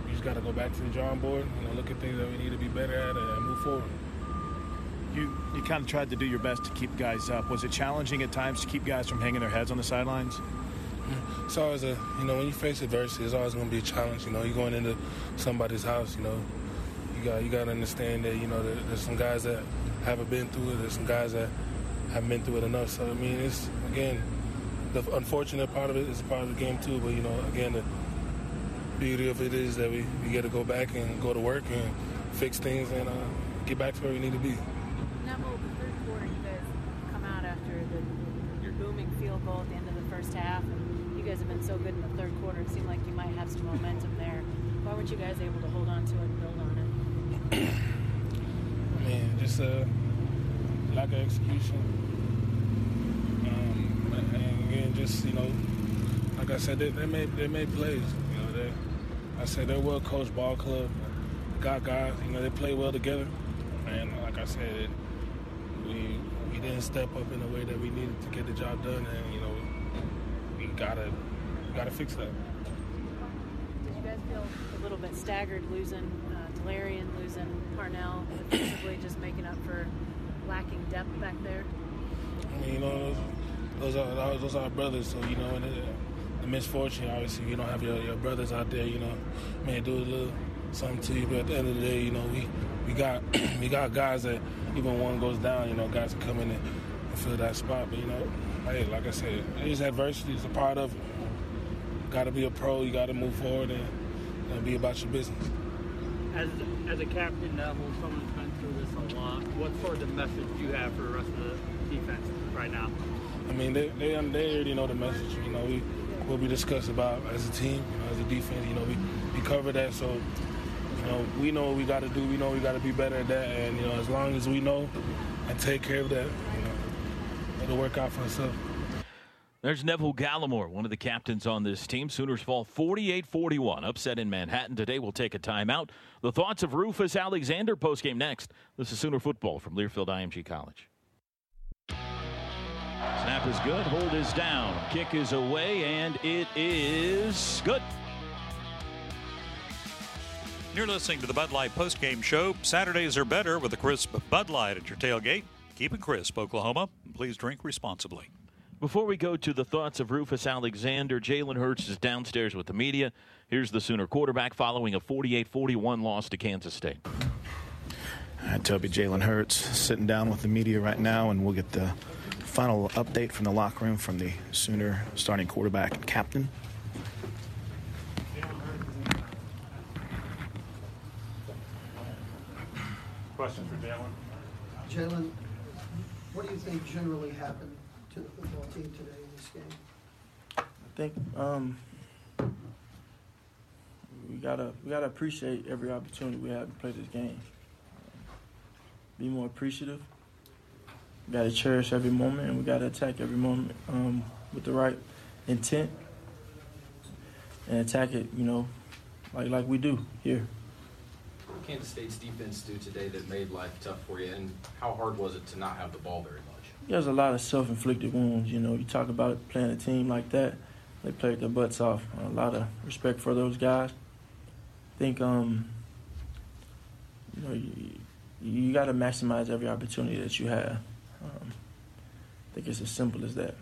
we just got to go back to the drawing board. You know, look at things that we need to be better at and move forward. You you kind of tried to do your best to keep guys up. Was it challenging at times to keep guys from hanging their heads on the sidelines? It's always a you know when you face adversity, it's always going to be a challenge. You know, you're going into somebody's house. You know, you got you got to understand that you know there, there's some guys that haven't been through it. There's some guys that haven't been through it enough. So I mean, it's again the unfortunate part of it is part of the game too. But you know, again, the beauty of it is that we, we get to go back and go to work and fix things and uh, get back to where we need to be. Neville, the third quarter, you guys come out after the, your booming field goal at the end of the first half, and you guys have been so good in the third quarter. It seemed like you might have some momentum there. Why weren't you guys able to hold on to it and build on it? I mean, just a lack of execution. Um, and again, just you know, like I said, they, they made they made plays. You know, they, I said they're well coached ball club. Got guys, you know, they play well together. And like I said, we we didn't step up in the way that we needed to get the job done, and you know, we gotta gotta fix that. Guys feel a little bit staggered losing uh, Delarrin, losing Parnell, defensively just making up for lacking depth back there? I you know, those, those are those are brothers. So you know, and the, the misfortune, obviously, you don't have your, your brothers out there. You know, may do a little something to you, but at the end of the day, you know, we we got we got guys that even one goes down, you know, guys come in and, and fill that spot. But you know, hey, like I said, it's adversity. It's a part of it. Got to be a pro. You got to move forward and, and be about your business. As as a captain, Neville, someone who's been through this a lot, what sort of the message do you have for the rest of the defense right now? I mean, they they, they already know the message. You know, we what we discussed about as a team, you know, as a defense. You know, we we cover that. So, you know, we know what we got to do. We know we got to be better at that. And you know, as long as we know and take care of that, you know, it'll work out for itself. There's Neville Gallimore, one of the captains on this team. Sooners fall 48 41. Upset in Manhattan today. We'll take a timeout. The thoughts of Rufus Alexander postgame next. This is Sooner football from Learfield IMG College. Snap is good. Hold is down. Kick is away, and it is good. You're listening to the Bud Light postgame show. Saturdays are better with a crisp Bud Light at your tailgate. Keep it crisp, Oklahoma. Please drink responsibly. Before we go to the thoughts of Rufus Alexander, Jalen Hurts is downstairs with the media. Here's the Sooner quarterback following a 48 41 loss to Kansas State. All right, Toby Jalen Hurts sitting down with the media right now, and we'll get the final update from the locker room from the Sooner starting quarterback and captain. Question for Jalen. Jalen, what do you think generally happened to the football team today in this game? I think um, we gotta we gotta appreciate every opportunity we have to play this game. Be more appreciative. We gotta cherish every moment, and we gotta attack every moment um, with the right intent and attack it. You know, like like we do here. What Kansas State's defense do today that made life tough for you, and how hard was it to not have the ball very much? There's a lot of self-inflicted wounds. You know, you talk about playing a team like that. They played their butts off. A lot of respect for those guys. I think, um, you know, you, you got to maximize every opportunity that you have. Um, I think it's as simple as that.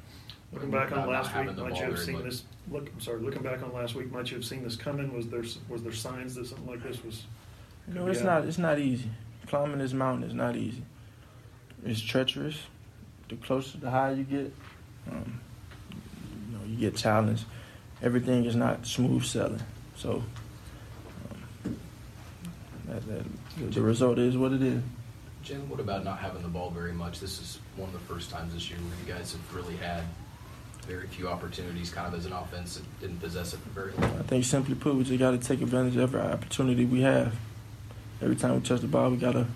Looking back on last week, might you have seen much. this? Look, I'm sorry. Looking back on last week, might you have seen this coming? Was there was there signs that something like this was No, it's yeah. not it's not easy. Climbing this mountain is not easy. It's treacherous. The closer, the higher you get, um, you know, you get challenged. Everything is not smooth sailing. So um, that, that, the result is what it is. Jen, what about not having the ball very much? This is one of the first times this year where you guys have really had very few opportunities kind of as an offense that didn't possess it for very long. I think simply put, we just got to take advantage of every opportunity we have. Every time we touch the ball, we gotta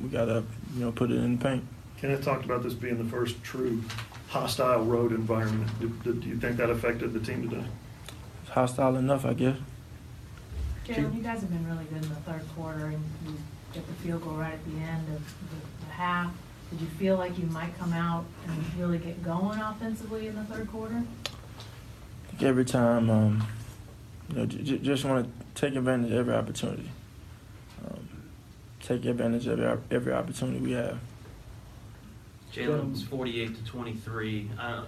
we gotta you know put it in the paint. Kenneth talked about this being the first true hostile road environment. Do, do you think that affected the team today? It's hostile enough, I guess. Jalen, you guys have been really good in the third quarter, and you get the field goal right at the end of the, the half. Did you feel like you might come out and really get going offensively in the third quarter? I think every time, um, you know, j- just want to take advantage of every opportunity. Um, take advantage of every, every opportunity we have. Jalen was 48 to 23. I,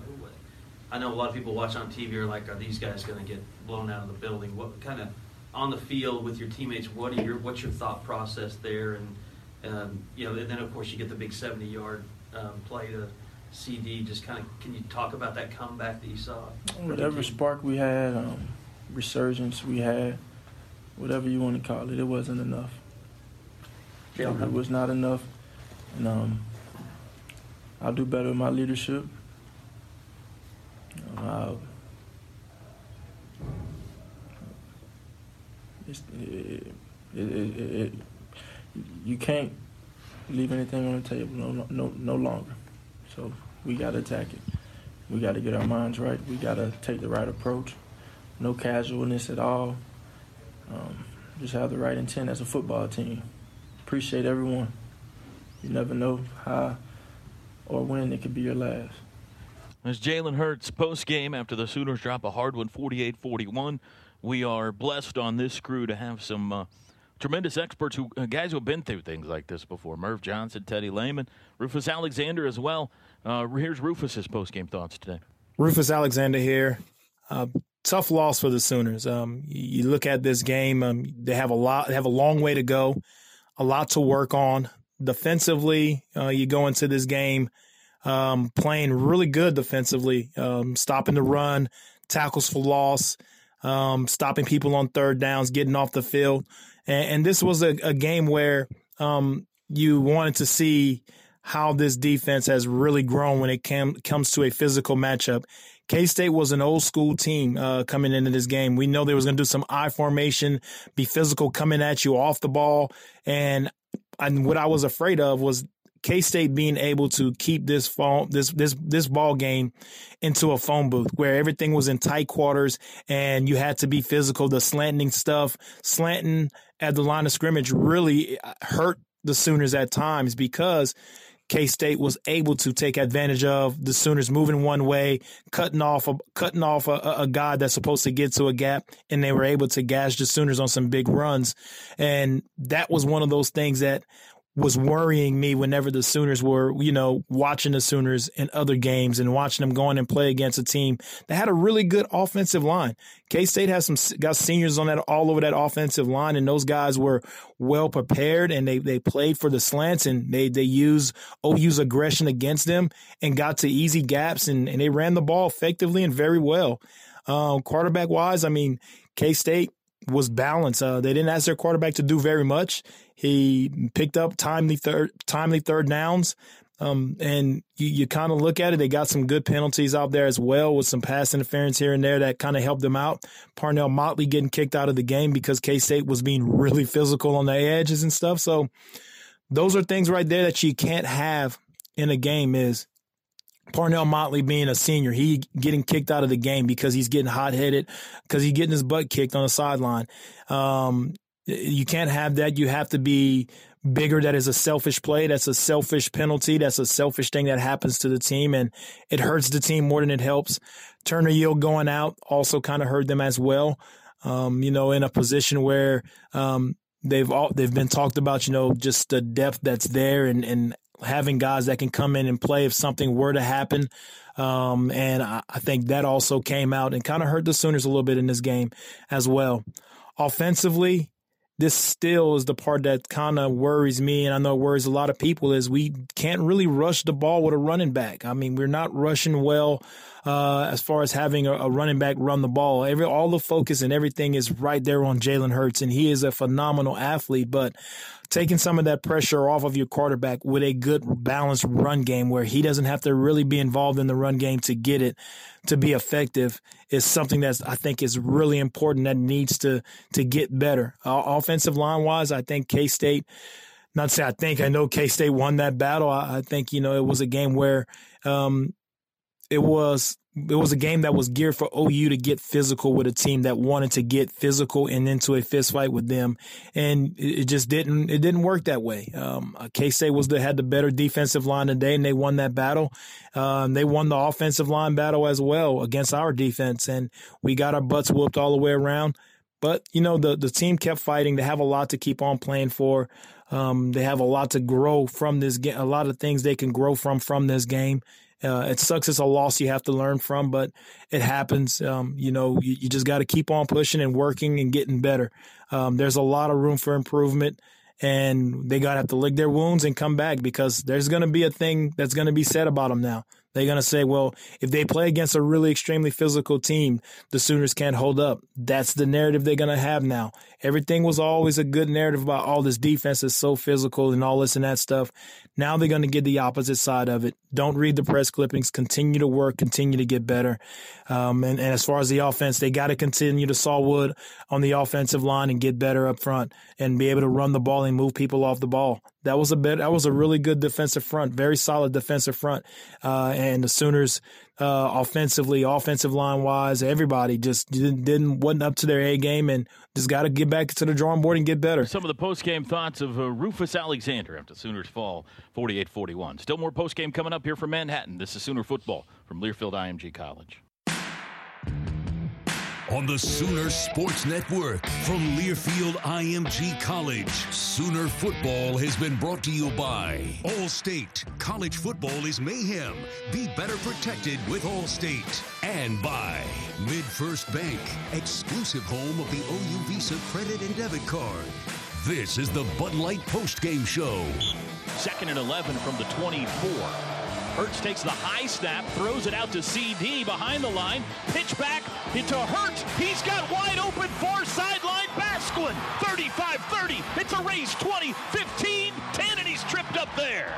I know a lot of people watch on TV are like, are these guys going to get blown out of the building? What kind of on the field with your teammates? What are your what's your thought process there? And um, you know, and then of course you get the big 70 yard um, play to CeeDee. Just kind of, can you talk about that comeback that you saw? Whatever spark we had, um, resurgence we had, whatever you want to call it, it wasn't enough. Yeah. It was not enough, and um, I'll do better with my leadership. It, it, it, you can't leave anything on the table no, no, no longer. So we got to attack it. We got to get our minds right. We got to take the right approach. No casualness at all. Um, just have the right intent as a football team. Appreciate everyone. You never know how or when it could be your last. As Jalen Hurts post game after the Sooners drop a hard one 48 41. We are blessed on this crew to have some. Uh, tremendous experts who uh, guys who have been through things like this before. Merv Johnson, Teddy Lehman, Rufus Alexander as well. Uh, here's Rufus's post game thoughts today. Rufus Alexander here. Uh, tough loss for the Sooners. Um, you, you, look at this game; um, they have a lot, they have a long way to go, a lot to work on defensively. Uh, you go into this game um, playing really good defensively, um, stopping the run, tackles for loss. Um, stopping people on third downs, getting off the field. And, and this was a, a game where um, you wanted to see how this defense has really grown when it cam- comes to a physical matchup. K State was an old school team uh, coming into this game. We know they was going to do some I formation, be physical coming at you off the ball, and and what I was afraid of was K State being able to keep this phone this this this ball game into a phone booth where everything was in tight quarters and you had to be physical. The slanting stuff, slanting at the line of scrimmage really uh, hurt the Sooners at times because K State was able to take advantage of the Sooners moving one way, cutting off a cutting off a, a, guy that's supposed to get to a gap, and they were able to gash the Sooners on some big runs. And that was one of those things that was worrying me whenever the Sooners were, you know, watching the Sooners in other games and watching them go in and play against a team that had a really good offensive line. K State has some got seniors on that all over that offensive line, and those guys were well prepared and they they played for the slants and they they use OU's aggression against them and got to easy gaps and, and they ran the ball effectively and very well. Um, quarterback wise, I mean, K State was balanced. Uh, they didn't ask their quarterback to do very much. He picked up timely third timely third downs. Um, and you, you kind of look at it, they got some good penalties out there as well with some pass interference here and there that kind of helped them out. Parnell Motley getting kicked out of the game because K State was being really physical on the edges and stuff. So those are things right there that you can't have in a game is Parnell Motley being a senior, he getting kicked out of the game because he's getting hot headed, because he's getting his butt kicked on the sideline. Um, you can't have that. You have to be bigger. That is a selfish play. That's a selfish penalty. That's a selfish thing that happens to the team, and it hurts the team more than it helps. Turner-Yell going out also kind of hurt them as well. Um, you know, in a position where um, they've all they've been talked about. You know, just the depth that's there, and and having guys that can come in and play if something were to happen. Um, and I, I, think that also came out and kind of hurt the Sooners a little bit in this game as well. Offensively, this still is the part that kind of worries me, and I know worries a lot of people. Is we can't really rush the ball with a running back. I mean, we're not rushing well uh, as far as having a, a, running back run the ball. Every all the focus and everything is right there on Jalen Hurts, and he is a phenomenal athlete. But taking some of that pressure off of your quarterback with a good balanced run game where he doesn't have to really be involved in the run game to get it to be effective is something that I think is really important that needs to to get better. Uh, offensive line wise, I think K State. Not say I think I know K State won that battle. I, I, think you know it was a game where um, it was it was a game that was geared for OU to get physical with a team that wanted to get physical and into a fist fight with them, and it just didn't it didn't work that way. Um, K State was the had the better defensive line today, and they won that battle. Um, they won the offensive line battle as well against our defense, and we got our butts whooped all the way around. But you know the the team kept fighting. They have a lot to keep on playing for. Um, they have a lot to grow from this game. A lot of things they can grow from from this game uh, it sucks. It's a loss you have to learn from, but it happens. Um, you know, you, you just got to keep on pushing and working and getting better. Um, there's a lot of room for improvement, and they got to have to lick their wounds and come back because there's going to be a thing that's going to be said about them now. They're going to say, well, if they play against a really extremely physical team, the Sooners can't hold up. That's the narrative they're going to have now. Everything was always a good narrative about all oh, this defense is so physical and all this and that stuff. Now they're going to get the opposite side of it. Don't read the press clippings. Continue to work. Continue to get better. Um, and, and, as far as the offense, they got to continue to saw wood on the offensive line and get better up front and be able to run the ball and move people off the ball. That was a bit. That was a really good defensive front, very solid defensive front. Uh, the Sooners, uh, offensively, offensive line wise, everybody just didn't, didn't wasn't up to their A game, and just got to get back to the drawing board and get better. Some of the post game thoughts of uh, Rufus Alexander after Sooners fall 48-41. Still more post game coming up here from Manhattan. This is Sooner football from Learfield IMG College on the Sooner Sports Network from Learfield IMG College. Sooner football has been brought to you by Allstate. College football is mayhem. Be better protected with Allstate. And by MidFirst Bank, exclusive home of the OU Visa credit and debit card. This is the Bud Light Post Game Show. Second and 11 from the 24. Hurts takes the high snap, throws it out to CeeDee behind the line. Pitch back into Hurts. He's got wide open far sideline. Basquin, 35-30. It's a race, 20, 15, 10, and he's tripped up there.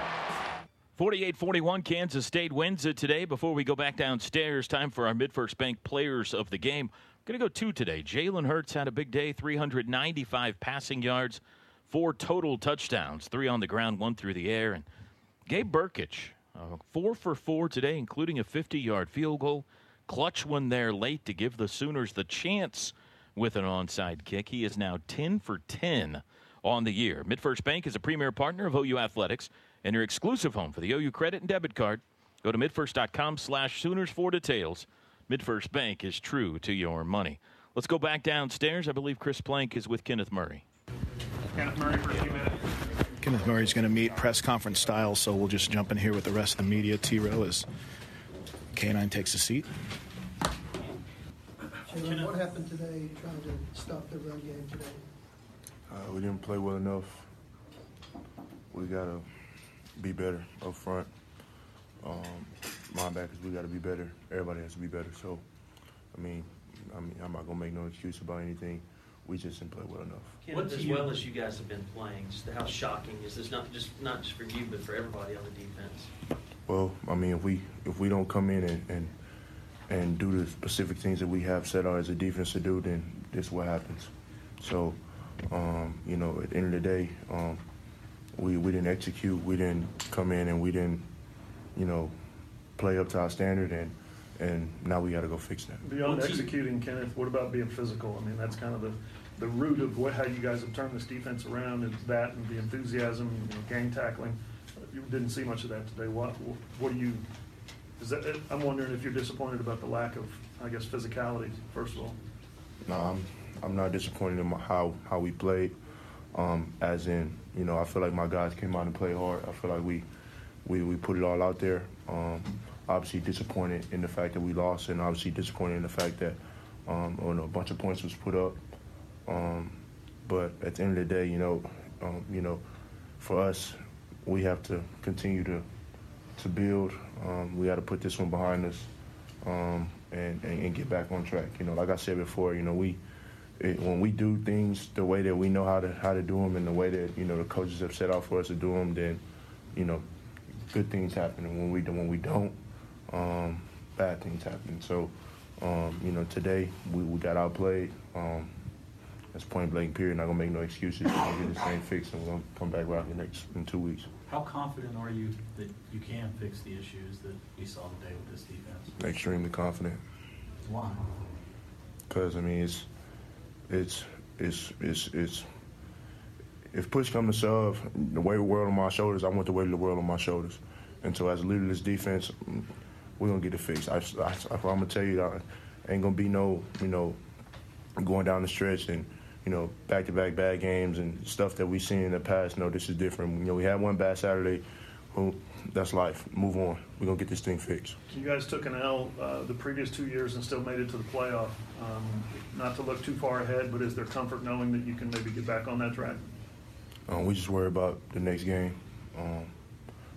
48-41, Kansas State wins it today. Before we go back downstairs, time for our MidFirst Bank players of the game. Going to go two today. Jalen Hurts had a big day, 395 passing yards, four total touchdowns, three on the ground, one through the air. And Gabe Brkic, uh, four for four today, including a 50 yard field goal. Clutch one there late to give the Sooners the chance with an onside kick. He is now 10 for 10 on the year. MidFirst Bank is a premier partner of OU Athletics and your exclusive home for the OU credit and debit card. Go to midfirst.com slash Sooners for details. MidFirst Bank is true to your money. Let's go back downstairs. I believe Chris Plank is with Kenneth Murray. Kenneth Murray for a few minutes. Kenneth Murray's going to meet press conference style, so we'll just jump in here with the rest of the media. T row as K9 takes a seat. Jalen, what happened today trying to stop the run game today? Uh, we didn't play well enough. We got to be better up front. Um, linebackers, we got to be better. Everybody has to be better. So, I mean, I mean, I'm not going to make no excuse about anything we just didn't play well enough. What as well as you guys have been playing, just how shocking is this? Not just not just for you, but for everybody on the defense. Well, I mean, if we if we don't come in and and, and do the specific things that we have set out as a defense to do, then this is what happens. So, um, you know, at the end of the day, um, we we didn't execute. We didn't come in and we didn't, you know, play up to our standard and and now we got to go fix that. Beyond executing, Kenneth, what about being physical? I mean, that's kind of the the root of what, how you guys have turned this defense around is that and the enthusiasm, you know, gang tackling. You didn't see much of that today. What what do you? Is that, I'm wondering if you're disappointed about the lack of, I guess, physicality. First of all. No, I'm I'm not disappointed in how how we played. Um, as in, you know, I feel like my guys came out and played hard. I feel like we we, we put it all out there. Um, obviously disappointed in the fact that we lost, and obviously disappointed in the fact that um, a bunch of points was put up. Um, but at the end of the day, you know, um, you know, for us, we have to continue to to build. Um, we got to put this one behind us um, and, and, and get back on track. You know, like I said before, you know, we it, when we do things the way that we know how to how to do them and the way that you know the coaches have set out for us to do them, then you know, good things happen. And when we when we don't, um, bad things happen. So, um, you know, today we, we got outplayed. Um, that's point blank. Period. Not gonna make no excuses. We're gonna get this thing fixed, and we're gonna come back out here next in two weeks. How confident are you that you can fix the issues that we saw today with this defense? Extremely confident. Why? Because I mean, it's it's it's it's it's if push comes to shove, the weight of the world on my shoulders, I want the weight of the world on my shoulders. And so, as a leader of this defense, we're gonna get it fixed. I, I, I'm gonna tell you, I ain't gonna be no, you know, going down the stretch and you know, back-to-back bad games and stuff that we've seen in the past. No, this is different. You know, we had one bad Saturday. Well, that's life. Move on. We're gonna get this thing fixed. You guys took an L uh, the previous two years and still made it to the playoff. Um, not to look too far ahead, but is there comfort knowing that you can maybe get back on that track? Um, we just worry about the next game. Um,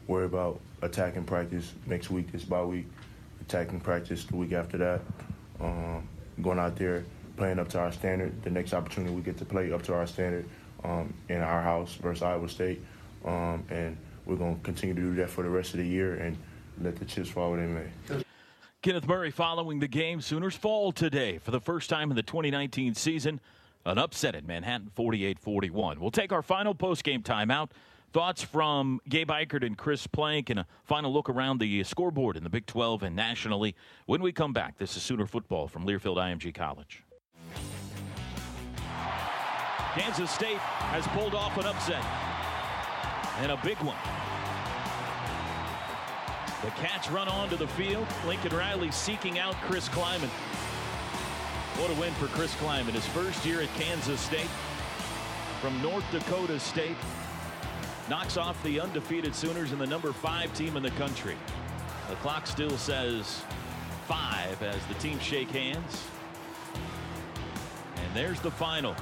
worry about attacking practice next week, this bye week, attacking practice the week after that. Um, going out there, playing up to our standard. The next opportunity we get to play up to our standard um, in our house versus Iowa State, um, and we're going to continue to do that for the rest of the year and let the chips fall where they may. Kenneth Murray following the game. Sooners fall today for the first time in the 2019 season. An upset at Manhattan, 48 41. We'll take our final post-game timeout. Thoughts from Gabe Ikard and Chris Plank, and a final look around the scoreboard in the Big 12 and nationally when we come back. This is Sooner Football from Learfield IMG College. Kansas State has pulled off an upset, and a big one. The Cats run onto the field. Lincoln Riley seeking out Chris Klieman. What a win for Chris Klieman. His first year at Kansas State from North Dakota State. Knocks off the undefeated Sooners and the number five team in the country. The clock still says five as the teams shake hands. And there's the final.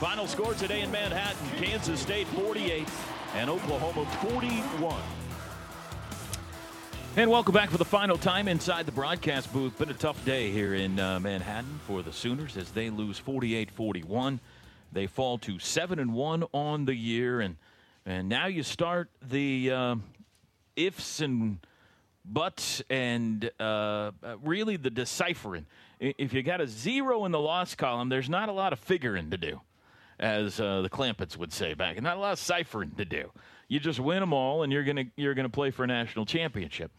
Final score today in Manhattan Kansas State 48 and Oklahoma 41. And welcome back for the final time inside the broadcast booth. Been a tough day here in uh, Manhattan for the Sooners as they lose 48-41. They fall to 7 and 1 on the year and and now you start the uh, ifs and buts and uh, really the deciphering. If you got a zero in the loss column, there's not a lot of figuring to do, as uh, the Clampetts would say back. Not a lot of ciphering to do. You just win them all, and you're gonna you're gonna play for a national championship.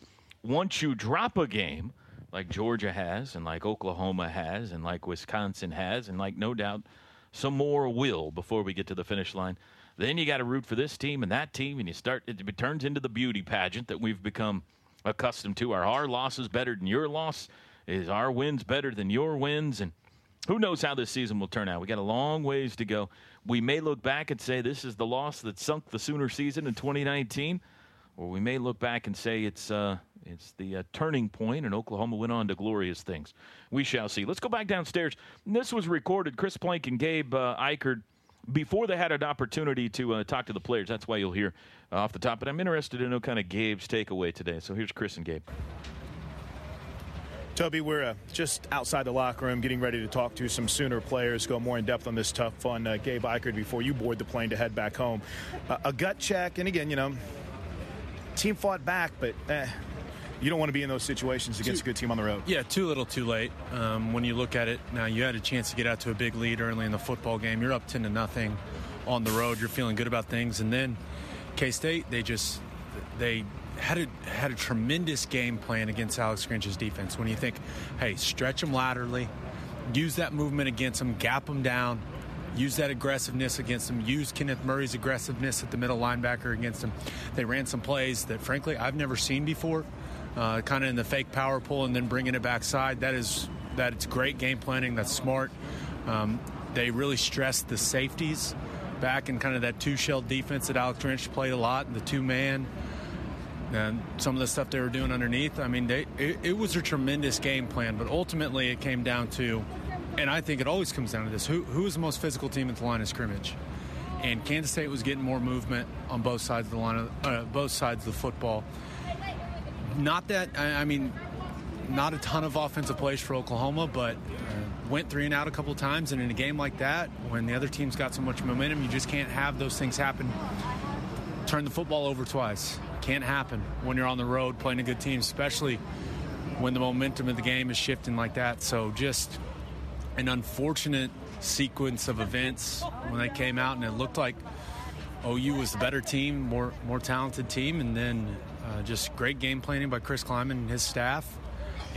Once you drop a game, like Georgia has, and like Oklahoma has, and like Wisconsin has, and like no doubt some more will before we get to the finish line. Then you got to root for this team and that team, and you start. It turns into the beauty pageant that we've become accustomed to. Are our losses better than your loss? Is our wins better than your wins? And who knows how this season will turn out? We got a long ways to go. We may look back and say this is the loss that sunk the Sooner season in 2019, or we may look back and say it's uh, it's the uh, turning point, and Oklahoma went on to glorious things. We shall see. Let's go back downstairs. This was recorded. Chris Plank and Gabe uh, Ikard before they had an opportunity to uh, talk to the players. That's why you'll hear uh, off the top. But I'm interested to know kind of Gabe's takeaway today. So here's Chris and Gabe. Toby, we're uh, just outside the locker room getting ready to talk to some Sooner players, go more in depth on this tough fun. Uh, Gabe Ikard, before you board the plane to head back home. Uh, a gut check, and again, you know, team fought back, but eh, you don't want to be in those situations against too, a good team on the road. Yeah, too little, too late. Um, when you look at it now, you had a chance to get out to a big lead early in the football game. You're up ten to nothing on the road. You're feeling good about things, and then K State, they just they had a had a tremendous game plan against Alex Grinch's defense. When you think, hey, stretch them laterally, use that movement against them, gap them down, use that aggressiveness against them, use Kenneth Murray's aggressiveness at the middle linebacker against them. They ran some plays that, frankly, I've never seen before, uh, kind of in the fake power pull and then bringing it backside. That is that it's great game planning. That's smart. Um, they really stressed the safeties back in kind of that two shell defense that Alex Grinch played a lot, and the two man and some of the stuff they were doing underneath. I mean, they, it, it, was a tremendous game plan, but ultimately it came down to and I think it always comes down to this: who who is the most physical team at the line of scrimmage? And Kansas State was getting more movement on both sides of the line, of, uh, both sides of the football. Not that I, I mean, not a ton of offensive plays for Oklahoma, but uh, went three and out a couple times. And in a game like that, when the other team's got so much momentum, you just can't have those things happen. Turn the football over twice. Can't happen when you're on the road playing a good team, especially when the momentum of the game is shifting like that. So just an unfortunate sequence of events when they came out, and it looked like OU was the better team, more more talented team, and then just great game planning by Chris Klieman and his staff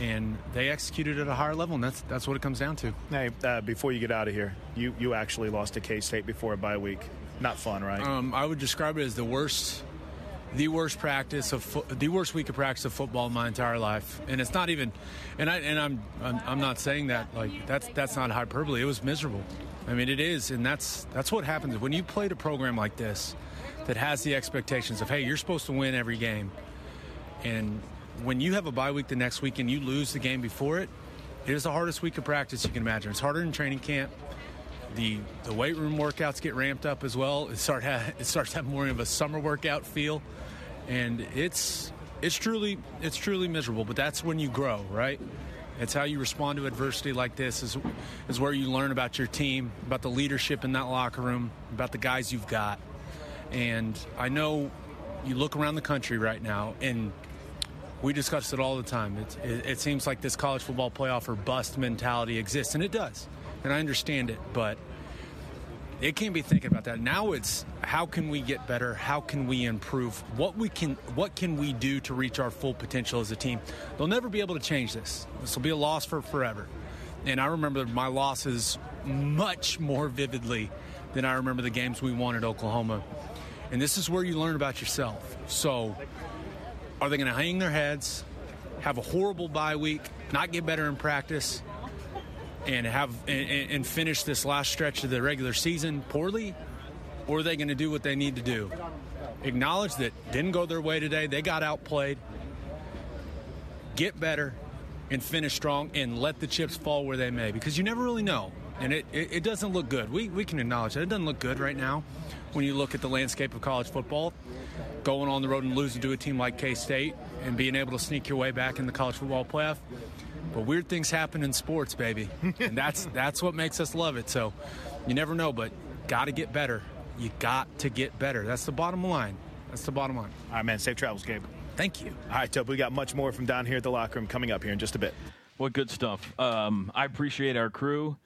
and they executed at a higher level, and that's that's what it comes down to. Hey, uh, before you get out of here, you you actually lost to K State before a bye week. Not fun, right? Um, I would describe it as the worst, the worst practice of fo- the worst week of practice of football in my entire life, and it's not even, and I and I'm I'm, I'm not saying that like that's that's not hyperbole. It was miserable. I mean, it is, and that's that's what happens when you play a program like this that has the expectations of hey, you're supposed to win every game, and when you have a bye week the next week and you lose the game before it, it is the hardest week of practice you can imagine. It's harder than training camp. The the weight room workouts get ramped up as well. It start ha- it starts having more of a summer workout feel, and it's it's truly it's truly miserable. But that's when you grow, right? It's how you respond to adversity like this is is where you learn about your team, about the leadership in that locker room, about the guys you've got. And I know you look around the country right now and we discuss it all the time. It, it, it, seems like this college football playoff or bust mentality exists, and it does. And I understand it, but it can't be thinking about that. Now it's how can we get better? How can we improve? What we can what can we do to reach our full potential as a team? They'll never be able to change this. This will be a loss for forever. And I remember my losses much more vividly than I remember the games we won at Oklahoma. And this is where you learn about yourself. So are they going to hang their heads, have a horrible bye week, not get better in practice, and have and, and finish this last stretch of the regular season poorly, or are they going to do what they need to do? Acknowledge that didn't go their way today. They got outplayed. Get better and finish strong and let the chips fall where they may because you never really know. And it, it, it doesn't look good. We, we can acknowledge that. It doesn't look good right now when you look at the landscape of college football going on the road and losing to a team like K State and being able to sneak your way back in the college football playoff. But weird things happen in sports, baby, and that's that's what makes us love it. So you never know, but got to get better. You got to get better. That's the bottom line. That's the bottom line. All right, man. Safe travels, Gabe. Thank you. All right, Toby. We got much more from down here at the locker room coming up here in just a bit. What good stuff. Um, I appreciate our crew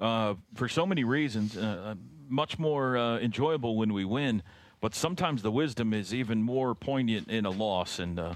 uh, for so many reasons. Uh, much more uh, enjoyable when we win but sometimes the wisdom is even more poignant in a loss. And uh,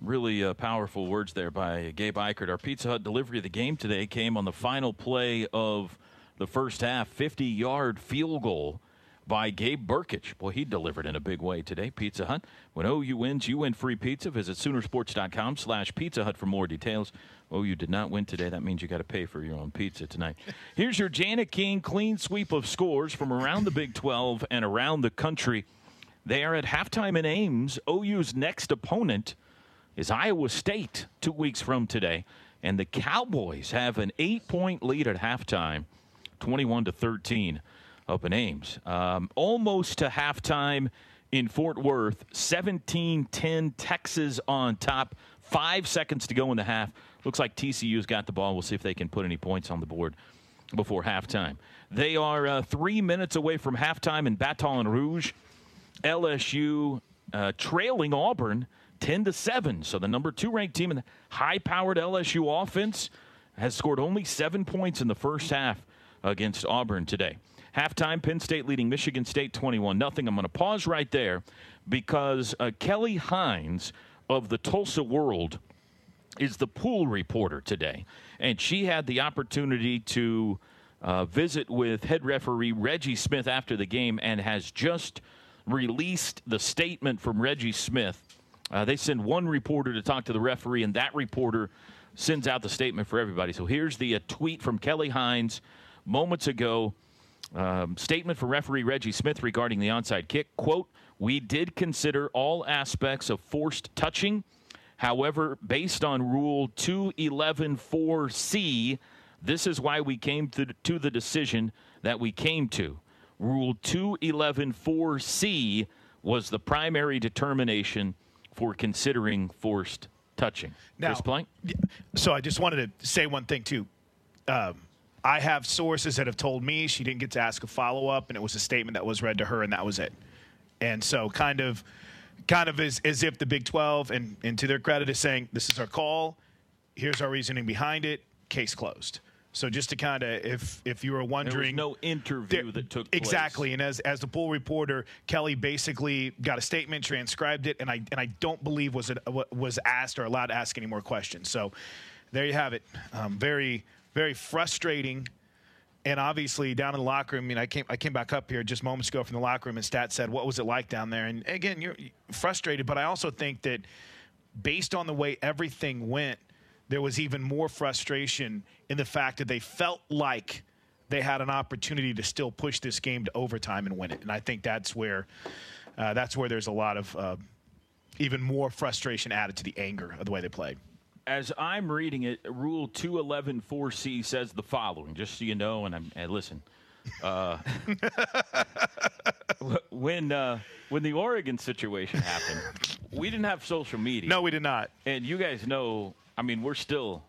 really uh, powerful words there by Gabe Ikard. Our Pizza Hut delivery of the game today came on the final play of the first half 50 yard field goal by Gabe Brkic. Boy, he delivered in a big way today. Pizza Hut. When OU wins, you win free pizza. Visit Soonersports.com slash Pizza Hut for more details. OU did not win today. That means you got to pay for your own pizza tonight. Here's your Jani-King clean sweep of scores from around the Big 12 and around the country. They are at halftime in Ames. OU's next opponent is Iowa State two weeks from today. And the Cowboys have an eight point lead at halftime, 21 to 13 up in Ames. Um, almost to halftime in Fort Worth, 17 10 Texas on top. Five seconds to go in the half. Looks like TCU's got the ball. We'll see if they can put any points on the board before halftime. They are uh, three minutes away from halftime in Baton Rouge. LSU uh, trailing Auburn 10 to 7. So the number two ranked team in the high powered LSU offense has scored only seven points in the first half against Auburn today. Halftime, Penn State leading Michigan State 21 0. I'm going to pause right there because uh, Kelly Hines of the Tulsa World is the pool reporter today. And she had the opportunity to uh, visit with head referee Reggie Smith after the game and has just released the statement from Reggie Smith. Uh, they send one reporter to talk to the referee, and that reporter sends out the statement for everybody. So here's the uh, tweet from Kelly Hines moments ago. Um, statement from referee Reggie Smith regarding the onside kick. Quote, we did consider all aspects of forced touching. However, based on Rule 211.4c, This is why we came to, to the decision that we came to. Rule 211.4c was the primary determination for considering forced touching. Now, Chris Plank? So I just wanted to say one thing too. Um, I have sources that have told me she didn't get to ask a follow up, and it was a statement that was read to her, and that was it. And so, kind of, kind of as, as if the Big 12, and, and to their credit, is saying this is our call. Here's our reasoning behind it. Case closed. So just to kind of, if if you were wondering, no interview that took place. exactly. And as as the pool reporter, Kelly basically got a statement, transcribed it, and I and I don't believe was it was asked or allowed to ask any more questions. So there you have it. Um, very very frustrating. And obviously, down in the locker room, I mean, I came I came back up here just moments ago from the locker room, and Stat said, "What was it like down there?" And again, you're frustrated, but I also think that based on the way everything went, there was even more frustration in the fact that they felt like they had an opportunity to still push this game to overtime and win it. And I think that's where uh, that's where there's a lot of uh, even more frustration added to the anger of the way they played. As I'm reading it, Rule 211.4c says the following, just so you know, and, I'm, and listen. Uh, when uh, when the Oregon situation happened, we didn't have social media. No, we did not. And you guys know, I mean, we're still.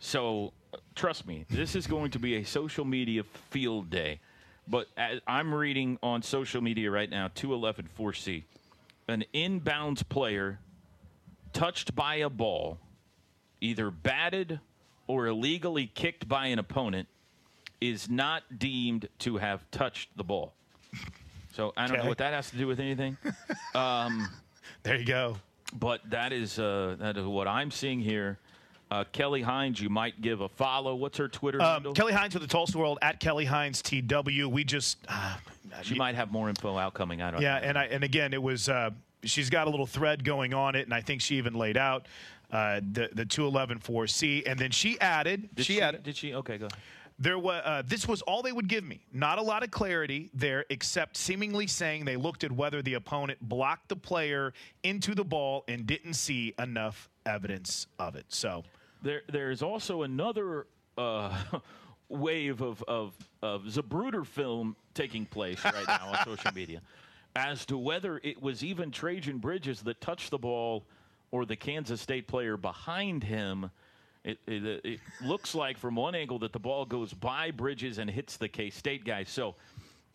So trust me, this is going to be a social media field day. But as I'm reading on social media right now, 211.4c, an inbounds player touched by a ball, either batted or illegally kicked by an opponent, is not deemed to have touched the ball. So I don't Okay. know what that has to do with anything. Um, there you go. But that is uh, that is what I'm seeing here. Uh, Kelly Hines, you might give a follow. What's her Twitter Um, handle? Kelly Hines with the Tulsa World at Kelly Hines TW. We just uh, she might have more info out coming. I don't. Yeah, know. and I and again, it was uh, she's got a little thread going on it, and I think she even laid out uh, the the two eleven four C, and then she added Did she, she, added Did she? Okay, go. ahead. there was uh, this was all they would give me. Not a lot of clarity there, except seemingly saying they looked at whether the opponent blocked the player into the ball and didn't see enough evidence of it. So There, there's also another uh, wave of, of, of Zapruder film taking place right now on social media as to whether it was even Trejan Bridges that touched the ball or the Kansas State player behind him. It, it, it looks like from one angle that the ball goes by Bridges and hits the K State guy. So,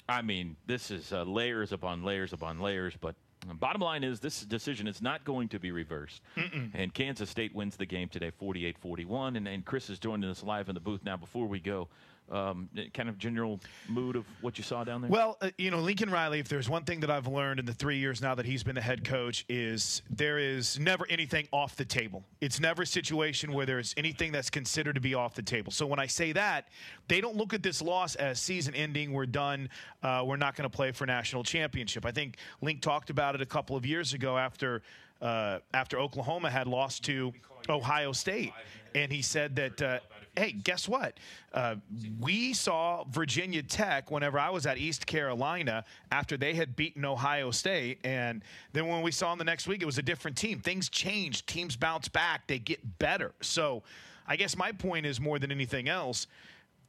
I mean, this is uh, layers upon layers upon layers. But bottom line is this decision is not going to be reversed. Mm-mm. And Kansas State wins the game today 48 41. And, and Chris is joining us live in the booth now. Before we go, um, kind of general mood of what you saw down there? Well, uh, you know, Lincoln Riley, if there's one thing that I've learned in the three years now that he's been the head coach, is there is never anything off the table. It's never a situation where there's anything that's considered to be off the table. So when I say that, they don't look at this loss as season ending. We're done. Uh, we're not going to play for national championship. I think Link talked about it a couple of years ago after. Uh, after Oklahoma had lost to Ohio State, and he said that uh, hey, guess what? Uh, we saw Virginia Tech whenever I was at East Carolina after they had beaten Ohio State. And then when we saw them the next week, it was a different team. Things change, teams bounce back, they get better. So I guess my point is more than anything else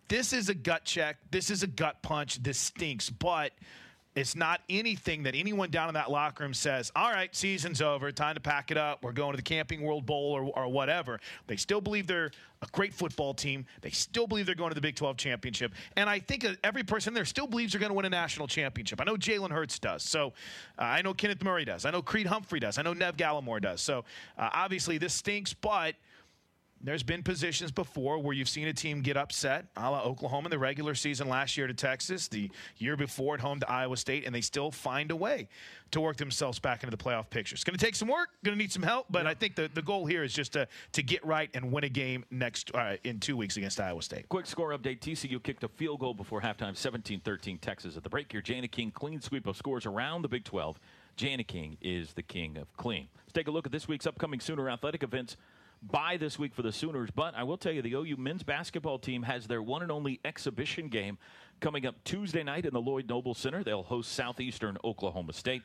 this is a gut check, this is a gut punch, this stinks, but. It's not anything that anyone down in that locker room says, all right, season's over, time to pack it up, we're going to the Camping World Bowl or, or whatever. They still believe they're a great football team. They still believe they're going to the Big 12 championship. And I think uh, every person there still believes they're going to win a national championship. I know Jalen Hurts does. So uh, I know Kenneth Murray does. I know Creed Humphrey does. I know Nev Gallimore does. So uh, obviously this stinks, but there's been positions before where you've seen a team get upset, a la Oklahoma in the regular season last year to Texas, the year before at home to Iowa State, and they still find a way to work themselves back into the playoff picture. It's going to take some work, going to need some help, but I think the, the goal here is just to, to get right and win a game next uh, in two weeks against Iowa State. Quick score update TCU kicked a field goal before halftime, 17 13 Texas at the break here. Jani-King, clean sweep of scores around the Big 12. Jani-King is the king of clean. Let's take a look at this week's upcoming Sooner athletic events by this week for the Sooners. But I will tell you, the OU men's basketball team has their one and only exhibition game coming up Tuesday night in the Lloyd Noble Center. They'll host Southeastern Oklahoma State.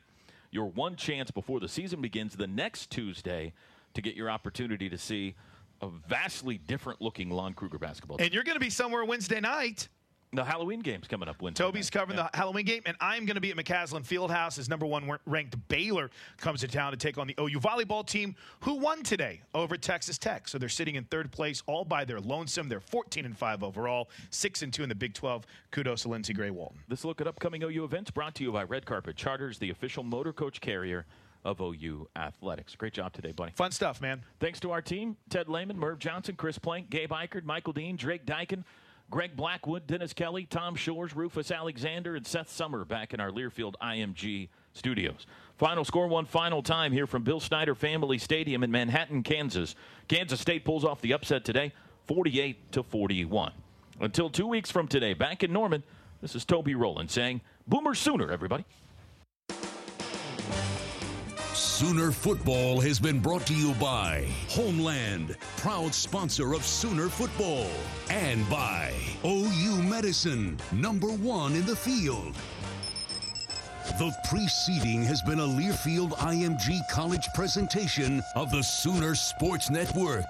Your one chance before the season begins the next Tuesday to get your opportunity to see a vastly different looking Lon Kruger basketball team. And you're going to be somewhere Wednesday night. The Halloween game's coming up Wednesday. Toby's covering the Halloween game, and I'm going to be at McCasland Fieldhouse as number one ranked Baylor comes to town to take on the OU volleyball team, who won today over Texas Tech. So they're sitting in third place all by their lonesome. They're 14 and five overall, six and two in the Big 12. Kudos to Lindsey Gray Walton. This look at upcoming OU events brought to you by Red Carpet Charters, the official motor coach carrier of OU Athletics. Great job today, buddy. Fun stuff, man. Thanks to our team Ted Lehman, Merv Johnson, Chris Plank, Gabe Ikard, Michael Dean, Drake Dyken. Greg Blackwood, Dennis Kelly, Tom Shores, Rufus Alexander, and Seth Summer back in our Learfield IMG studios. Final score one final time here from Bill Snyder Family Stadium in Manhattan, Kansas. Kansas State pulls off the upset today, 48 to 41. Until two weeks from today, back in Norman, this is Toby Rowland saying, Boomer Sooner, everybody. Sooner Football has been brought to you by Homeland, proud sponsor of Sooner Football, and by OU Medicine, number one in the field. The preceding has been a Learfield IMG College presentation of the Sooner Sports Network.